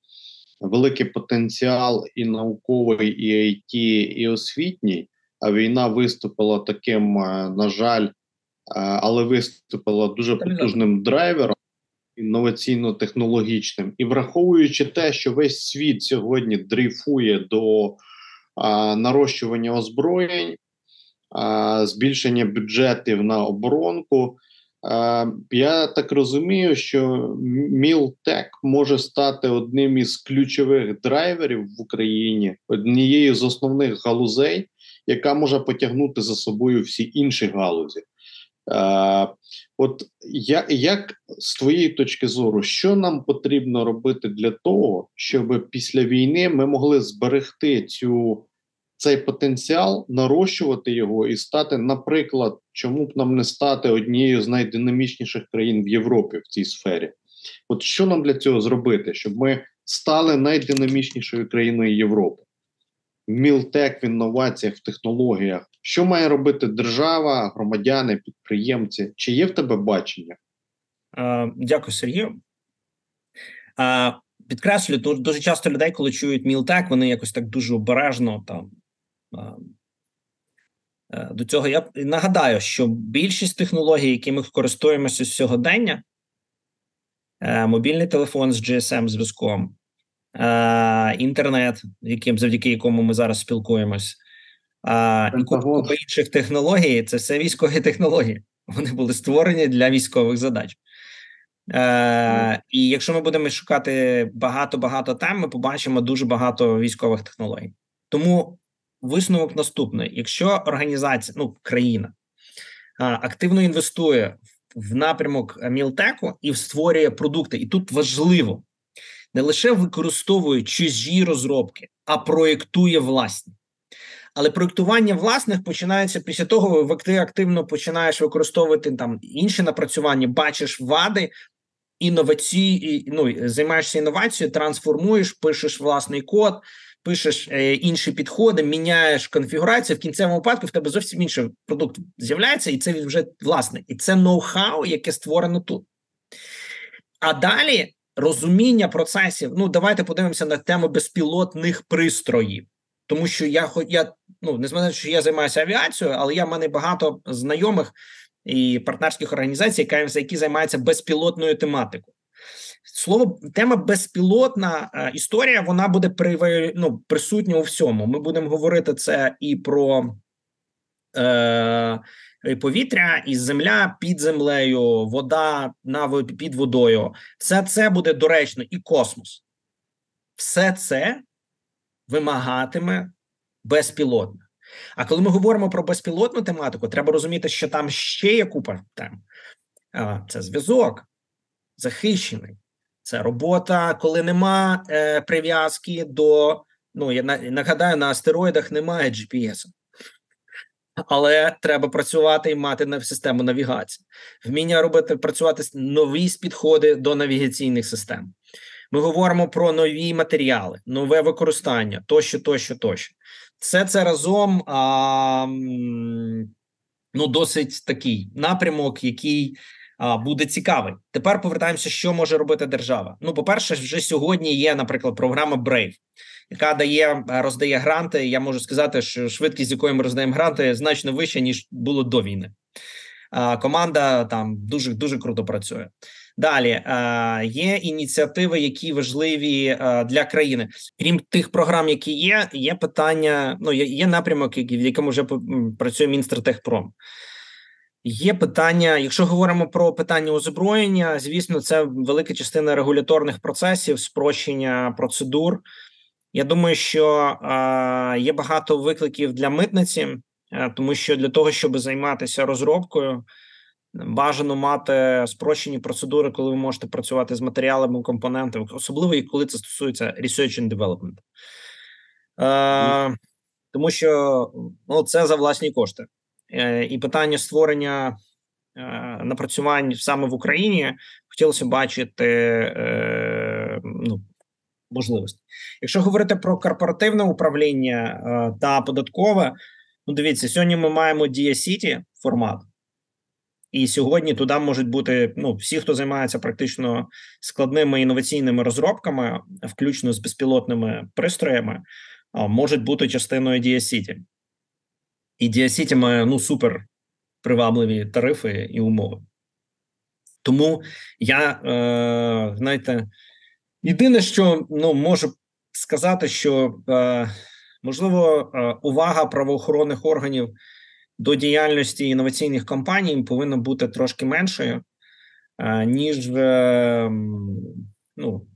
Великий потенціал і науковий, і IT, і освітній. А війна виступила таким, е, на жаль, е, але виступила дуже потужним драйвером інноваційно-технологічним. І враховуючи те, що весь світ сьогодні дрейфує до а, нарощування озброєнь, а, збільшення бюджетів на оборонку. Я так розумію, що Мілтек може стати одним із ключових драйверів в Україні, однією з основних галузей, яка може потягнути за собою всі інші галузі. От я, як з твоєї точки зору, що нам потрібно робити для того, щоб після війни ми могли зберегти цю цей потенціал, нарощувати його і стати, наприклад, чому б нам не стати однією з найдинамічніших країн в Європі в цій сфері? От що нам для цього зробити, щоб ми стали найдинамічнішою країною Європи? Мілтек, в інноваціях, в технологіях, що має робити держава, громадяни, підприємці? Чи є в тебе бачення? Дякую, Сергію. Підкреслю, дуже часто людей, коли чують мілтек, вони якось так дуже обережно там Е, до цього я нагадаю, що більшість технологій, які ми користуємося сьогодення, е, мобільний телефон з GSM зв'язком, е, інтернет, яким завдяки якому ми зараз спілкуємось, і купа інших технологій це все військові технології. Вони були створені для військових задач. Е, І якщо ми будемо шукати багато багато тем, ми побачимо дуже багато військових технологій. Тому висновок наступний: якщо організація, ну країна активно інвестує в напрямок мілтеку і створює продукти, і тут важливо не лише використовує чужі розробки, а проєктує власні. Але проєктування власних починається після того, як ти активно починаєш використовувати там інші напрацювання, бачиш вади, інновації, ну займаєшся інновацією, трансформуєш, пишеш власний код, пишеш е, інші підходи, міняєш конфігурацію. В кінцевому випадку в тебе зовсім інший продукт з'являється, і це вже власне, і це ноу-хау, яке створено тут. А далі розуміння процесів. Ну, давайте подивимося на тему безпілотних пристроїв. Тому що я я, ну не знаю, що я займаюся авіацією, але я в мене багато знайомих і партнерських організацій, які займаються безпілотною тематикою. Слово тема безпілотна е, історія. Вона буде при, ну, присутня у всьому. Ми будемо говорити це і про е, і повітря, і земля під землею, вода на під водою. Все це буде доречно, і космос. Все це вимагатиме безпілотне. А коли ми говоримо про безпілотну тематику, треба розуміти, що там ще є купа тем. Це зв'язок захищений. Це робота, коли нема е, прив'язки до. Ну я нагадаю, на астероїдах немає GPS, але треба працювати і мати на систему навігації. Вміння робити працювати нові підходи до навігаційних систем. Ми говоримо про нові матеріали, нове використання тощо, тощо, тощо. Все це разом а, ну досить такий напрямок, який буде цікавий. Тепер повертаємося, що може робити держава. Ну, по перше, вже сьогодні є, наприклад, програма Brave, яка дає роздає гранти. Я можу сказати, що швидкість, з якою ми роздаємо гранти, значно вища ніж було до війни. Команда там дуже дуже круто працює. Далі є ініціативи, які важливі для країни. Крім тих програм, які є, є питання. Ну є, є напрямок, в якому вже працює Мінстратехпром. Є питання, якщо говоримо про питання озброєння, звісно, це велика частина регуляторних процесів, спрощення процедур. Я думаю, що е, є багато викликів для митниці, е, тому що для того, щоб займатися розробкою, бажано мати спрощені процедури, коли ви можете працювати з матеріалами, компонентами, особливо коли це стосується research and development. Е, тому що ну, це за власні кошти. Е, і питання створення е, напрацювань саме в Україні хотілося бачити е, ну, можливості. Якщо говорити про корпоративне управління та податкове, ну дивіться, сьогодні ми маємо Dia City формат. І сьогодні туди можуть бути ну всі, хто займається практично складними інноваційними розробками, включно з безпілотними пристроями, можуть бути частиною Dia City. І Діасіті має ну супер привабливі тарифи і умови. Тому я е, знаєте, єдине, що ну можу сказати, що е, можливо е, увага правоохоронних органів до діяльності інноваційних компаній повинна бути трошки меншою, ніж ну,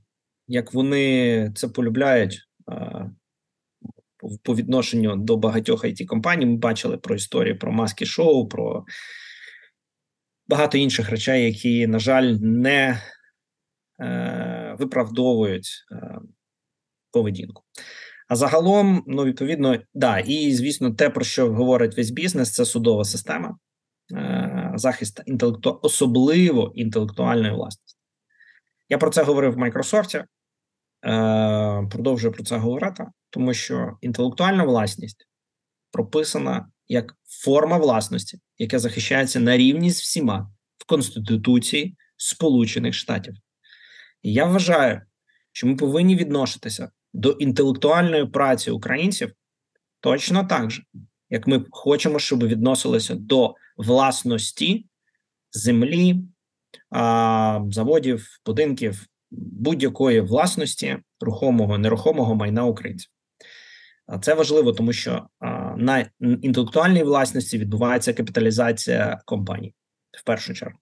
як вони це полюбляють по відношенню до багатьох it компаній. Ми бачили про історію про маски шоу, про багато інших речей, які, на жаль, не е, виправдовують е, поведінку. А загалом, ну відповідно, да, і звісно, те, про що говорить весь бізнес, це судова система, е, захист інтелекту, особливо інтелектуальної власності. Я про це говорив в Майкрософті, е, продовжую про це говорити, тому що інтелектуальна власність прописана як форма власності, яка захищається на рівні з всіма в Конституції Сполучених Штатів. І я вважаю, що ми повинні відноситися до інтелектуальної праці українців точно так же, як ми хочемо, щоб відносилися до власності землі, заводів, будинків, будь-якої власності рухомого нерухомого майна українців. Це важливо, тому що на інтелектуальній власності відбувається капіталізація компаній в першу чергу.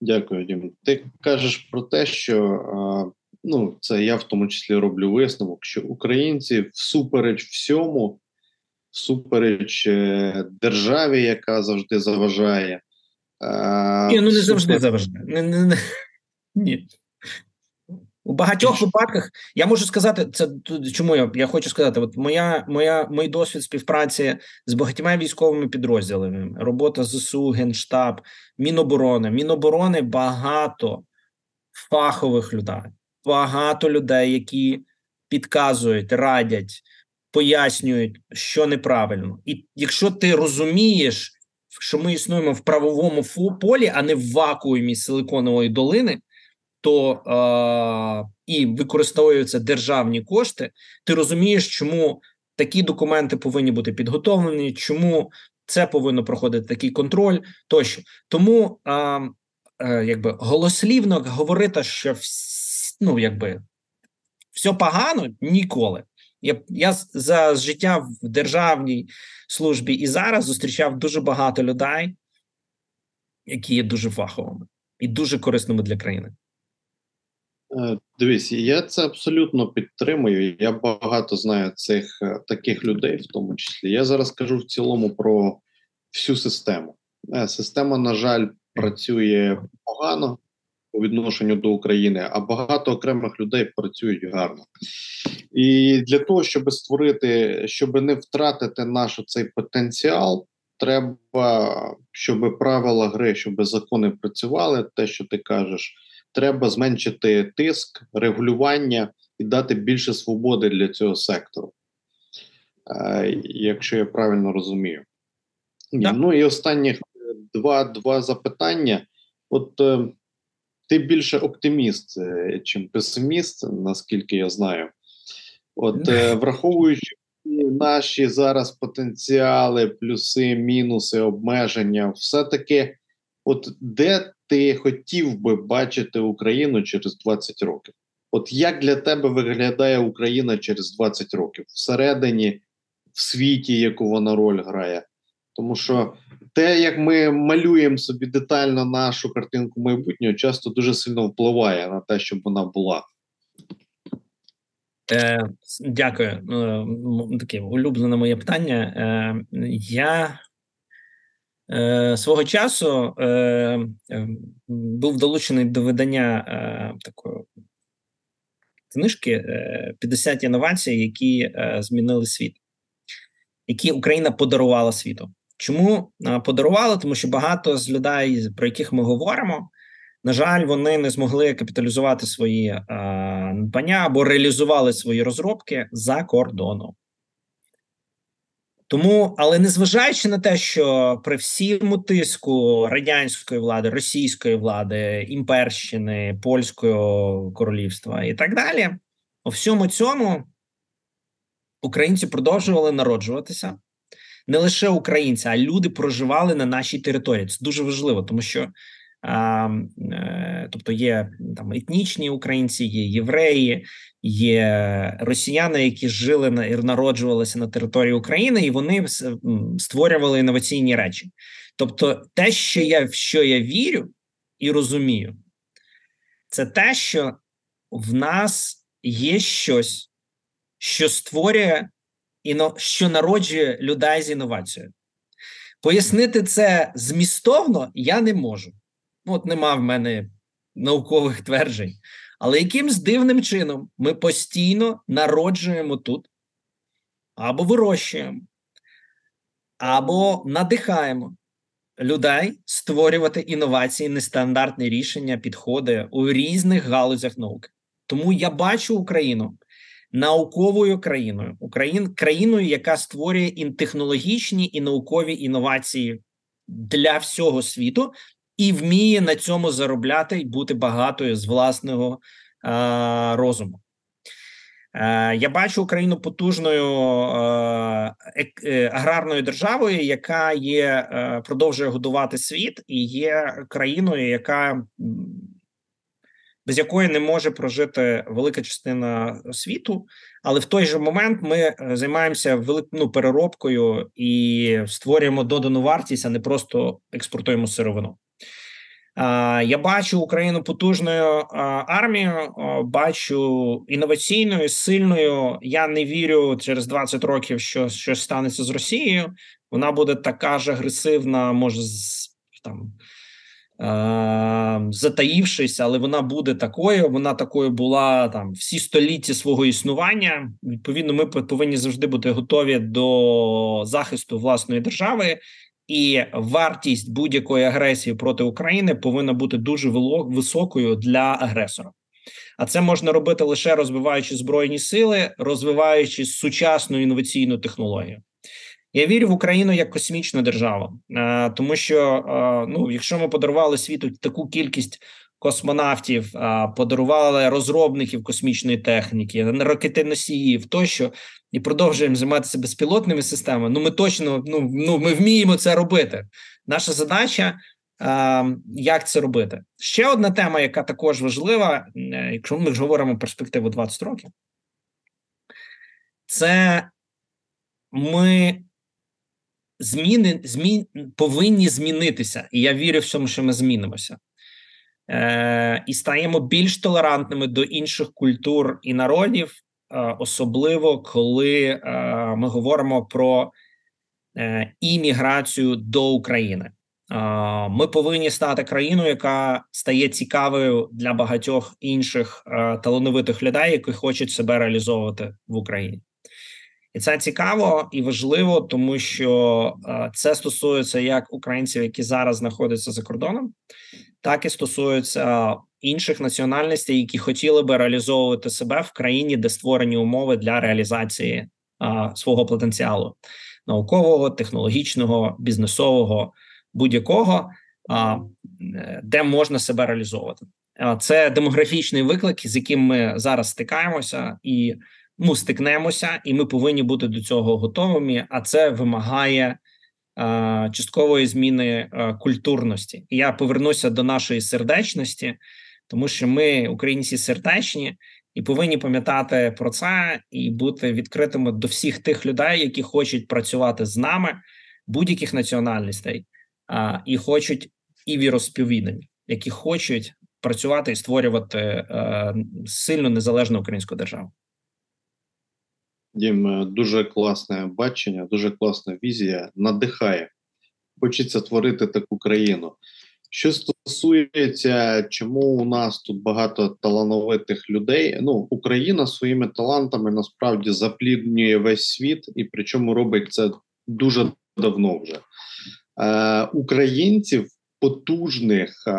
Дякую, Дім. Ти кажеш про те, що ну це я в тому числі роблю висновок, що українці всупереч всьому, всупереч е, державі, яка завжди заважає. Ні, ну не завжди не. Ні. У багатьох випадках я можу сказати, це чому я я хочу сказати, от моя моя мій досвід співпраці з багатьма військовими підрозділами, робота ЗСУ, Генштаб, Міноборони. Міноборони багато фахових людей, багато людей, які підказують, радять, пояснюють, що неправильно. І якщо ти розумієш, що ми існуємо в правовому полі, а не в вакуумі силиконової долини то е, і використовуються державні кошти, ти розумієш, чому такі документи повинні бути підготовлені, чому це повинно проходити такий контроль, тощо тому е, е, якби голослівно говорити, що вс, ну якби все погано ніколи. Я я за життя в державній службі і зараз зустрічав дуже багато людей, які є дуже фаховими і дуже корисними для країни. Е, дивись, я це абсолютно підтримую. Я багато знаю цих е, таких людей, в тому числі. Я зараз кажу в цілому про всю систему. Е, система, на жаль, працює погано у відношенню до України, а багато окремих людей працюють гарно. І для того, щоб створити, щоб не втратити наш цей потенціал, треба, щоб правила гри, щоб закони працювали, те, що ти кажеш треба зменшити тиск, регулювання і дати більше свободи для цього сектору, е, якщо я правильно розумію. Да. Ну і останні два два запитання. От е, ти більше оптиміст, е, чим песиміст, наскільки я знаю. От, е, враховуючи наші зараз потенціали, плюси, мінуси, обмеження, все-таки, от де ти хотів би бачити Україну через 20 років? От як для тебе виглядає Україна через 20 років всередині, в світі, яку вона роль грає? Тому що те, як ми малюємо собі детально нашу картинку майбутнього, часто дуже сильно впливає на те, щоб вона була. Е, Дякую. Е, таке улюблене моє питання. Е, Я Е, Свого часу е, е, був долучений до видання е, такої книжки е, «50 інновацій, які е, змінили світ, які Україна подарувала світу. Чому е, подарувала? Тому що багато з людей, про яких ми говоримо, на жаль, вони не змогли капіталізувати свої е, надбання або реалізували свої розробки за кордоном. Тому, але незважаючи на те, що при всьому тиску радянської влади, російської влади, імперщини, польського королівства і так далі, у всьому цьому українці продовжували народжуватися. Не лише українці, а люди проживали на нашій території. Це дуже важливо, тому що Тобто є там етнічні українці, є євреї, є росіяни, які жили на і народжувалися на території України, і вони створювали інноваційні речі. Тобто, те, що я в що я вірю і розумію, це те, що в нас є щось, що створює іно, що народжує людей з інновацією. Пояснити це змістовно я не можу. Ну, от нема в мене наукових тверджень. Але якимсь дивним чином ми постійно народжуємо тут або вирощуємо, або надихаємо людей створювати інновації, нестандартні рішення, підходи у різних галузях науки. Тому я бачу Україну науковою країною, Україн, країною, яка створює і технологічні і наукові інновації для всього світу, і вміє на цьому заробляти і бути багатою з власного е, розуму. Е, я бачу Україну потужною е, е, аграрною державою, яка є е, продовжує годувати світ, і є країною, яка без якої не може прожити велика частина світу, але в той же момент ми е, займаємося велик, ну, переробкою і створюємо додану вартість, а не просто експортуємо сировину. Я бачу Україну потужною армією, бачу інноваційною, сильною. Я не вірю через 20 років, що щось станеться з Росією. Вона буде така ж агресивна, може там затаївшись, але вона буде такою. Вона такою була там всі століття свого існування. Відповідно, ми повинні завжди бути готові до захисту власної держави. І вартість будь-якої агресії проти України повинна бути дуже високою для агресора. А це можна робити лише розвиваючи збройні сили, розвиваючи сучасну інноваційну технологію. Я вірю в Україну як космічну державу, е, тому що е, ну, якщо ми подарували світу таку кількість космонавтів, е, подарували розробників космічної техніки, ракетоносіїв, тощо і продовжуємо займатися безпілотними системами. Ну ми точно ну, ну ми вміємо це робити. Наша задача. Як це робити? Ще одна тема, яка також важлива, якщо ми ж говоримо перспективу 20 років, це ми зміни змін повинні змінитися, і я вірю в цьому, що ми змінимося. Е, І стаємо більш толерантними до інших культур і народів, е, особливо коли е, ми говоримо про е, імміграцію до України. Е, ми повинні стати країною, яка стає цікавою для багатьох інших е, талановитих людей, які хочуть себе реалізовувати в Україні. І це цікаво і важливо, тому що е, це стосується як українців, які зараз знаходяться за кордоном, так і стосується інших національностей, які хотіли би реалізовувати себе в країні, де створені умови для реалізації а, е, свого потенціалу наукового, технологічного, бізнесового, будь-якого, а, е, де можна себе реалізовувати. Це демографічний виклик, з яким ми зараз стикаємося, і ми стикнемося, і ми повинні бути до цього готовими. А це вимагає е, часткової зміни е, культурності. І я повернуся до нашої сердечності, тому що ми, українці, сердечні, і повинні пам'ятати про це і бути відкритими до всіх тих людей, які хочуть працювати з нами, будь-яких національностей, е, і хочуть і віросповідань, які хочуть працювати і створювати е, сильно незалежну українську державу. Дім, е, дуже класне бачення, дуже класна візія. Надихає. Хочеться творити таку країну. Що стосується, чому у нас тут багато талановитих людей? Ну, Україна своїми талантами насправді запліднює весь світ, і причому робить це дуже давно вже. Е, Українців потужних, е,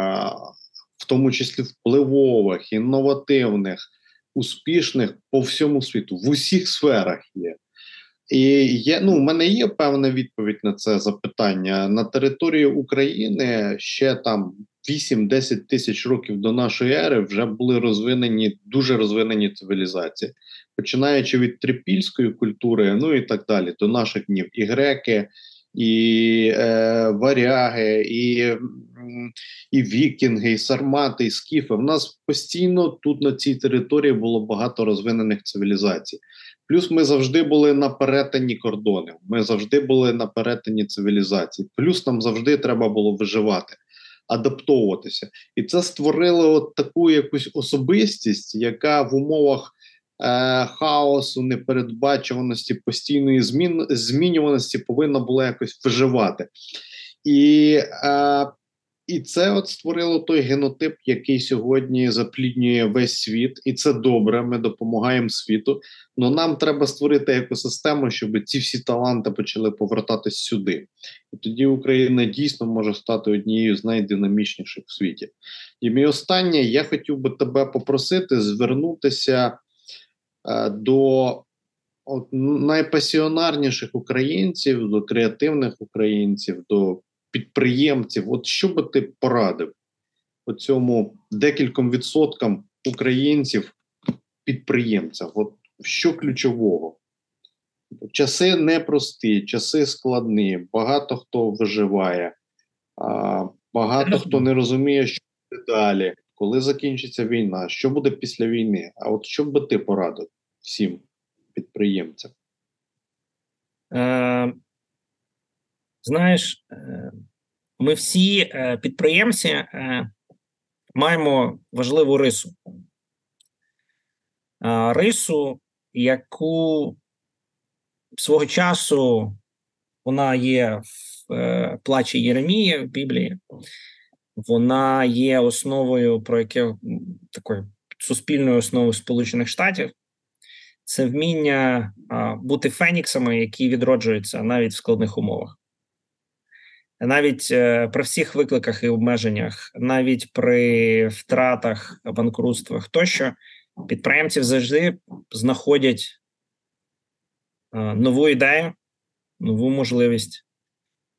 в тому числі впливових, інновативних успішних по всьому світу, в усіх сферах є. І є, ну, в мене є певна відповідь на це запитання. На території України ще там 8-10 тисяч років до нашої ери вже були розвинені дуже розвинені цивілізації, починаючи від трипільської культури, ну і так далі, до наших днів і греки, і е, варяги, і і вікінги, і сармати, і скіфи. В нас постійно тут на цій території було багато розвинених цивілізацій. Плюс ми завжди були на перетині кордонів. Ми завжди були на перетині цивілізацій. Плюс нам завжди треба було виживати, адаптовуватися. І це створило от таку якусь особистість, яка в умовах е, хаосу, непередбачуваності, постійної змін, змінюваності повинна була якось виживати. І е, і це от створило той генотип, який сьогодні запліднює весь світ, і це добре. Ми допомагаємо світу. але нам треба створити екосистему, щоб ці всі таланти почали повертатись сюди. І тоді Україна дійсно може стати однією з найдинамічніших в світі. І мій останнє, я хотів би тебе попросити звернутися е, до от, найпасіонарніших українців, до креативних українців. до підприємців, от що би ти порадив по цьому декільком відсоткам українців підприємців? От що ключового? Часи непрості, часи складні, багато хто виживає, багато хто не розуміє, що буде далі, коли закінчиться війна, що буде після війни. А от що би ти порадив всім підприємцям? Знаєш, е, ми всі е, підприємці е, маємо важливу рису. Рису, яку свого часу вона є в плачі Єремії в Біблії, вона є основою про яке такою суспільною основою Сполучених Штатів. Це вміння бути феніксами, які відроджуються навіть в складних умовах навіть е, при всіх викликах і обмеженнях, навіть при втратах, банкрутствах тощо підприємців завжди знаходять е, нову ідею, нову можливість.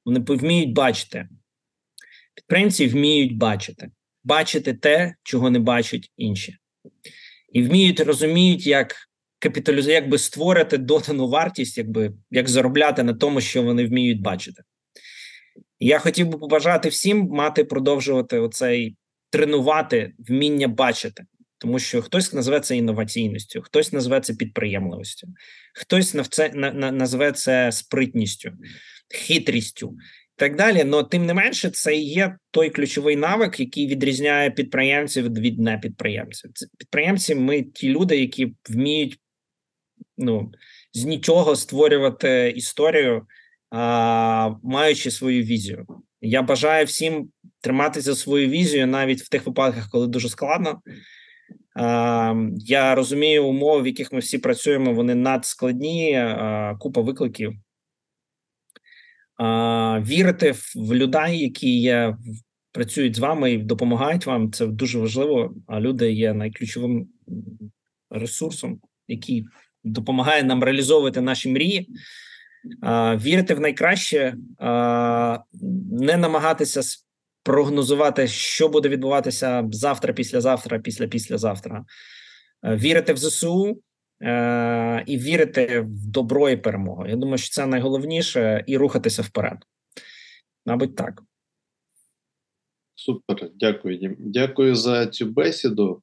Вони вміють бачити. Підприємці вміють бачити, бачити те, чого не бачать інші, і вміють розуміють, як капіталізувати, як би створити додану вартість, якби як заробляти на тому, що вони вміють бачити. Я хотів би побажати всім мати продовжувати оцей тренувати вміння бачити, тому що хтось назве це інноваційністю, хтось назве це підприємливістю, хтось навце, на, на, назве це спритністю, хитрістю і так далі. Но тим не менше, це є той ключовий навик, який відрізняє підприємців від непідприємців. Підприємці. Ми ті люди, які вміють ну з нічого створювати історію маючи свою візію. Я бажаю всім триматися свою візію навіть в тих випадках, коли дуже складно. Я розумію умови, в яких ми всі працюємо, вони надскладні, купа викликів. Вірити в людей, які є, працюють з вами і допомагають вам. Це дуже важливо. А люди є найключовим ресурсом, який допомагає нам реалізовувати наші мрії вірити в найкраще, не намагатися прогнозувати, що буде відбуватися завтра, післязавтра, після післязавтра, вірити в ЗСУ і вірити в добро і перемогу. Я думаю, що це найголовніше і рухатися вперед. Мабуть, так. Супер, дякую. Дякую за цю бесіду.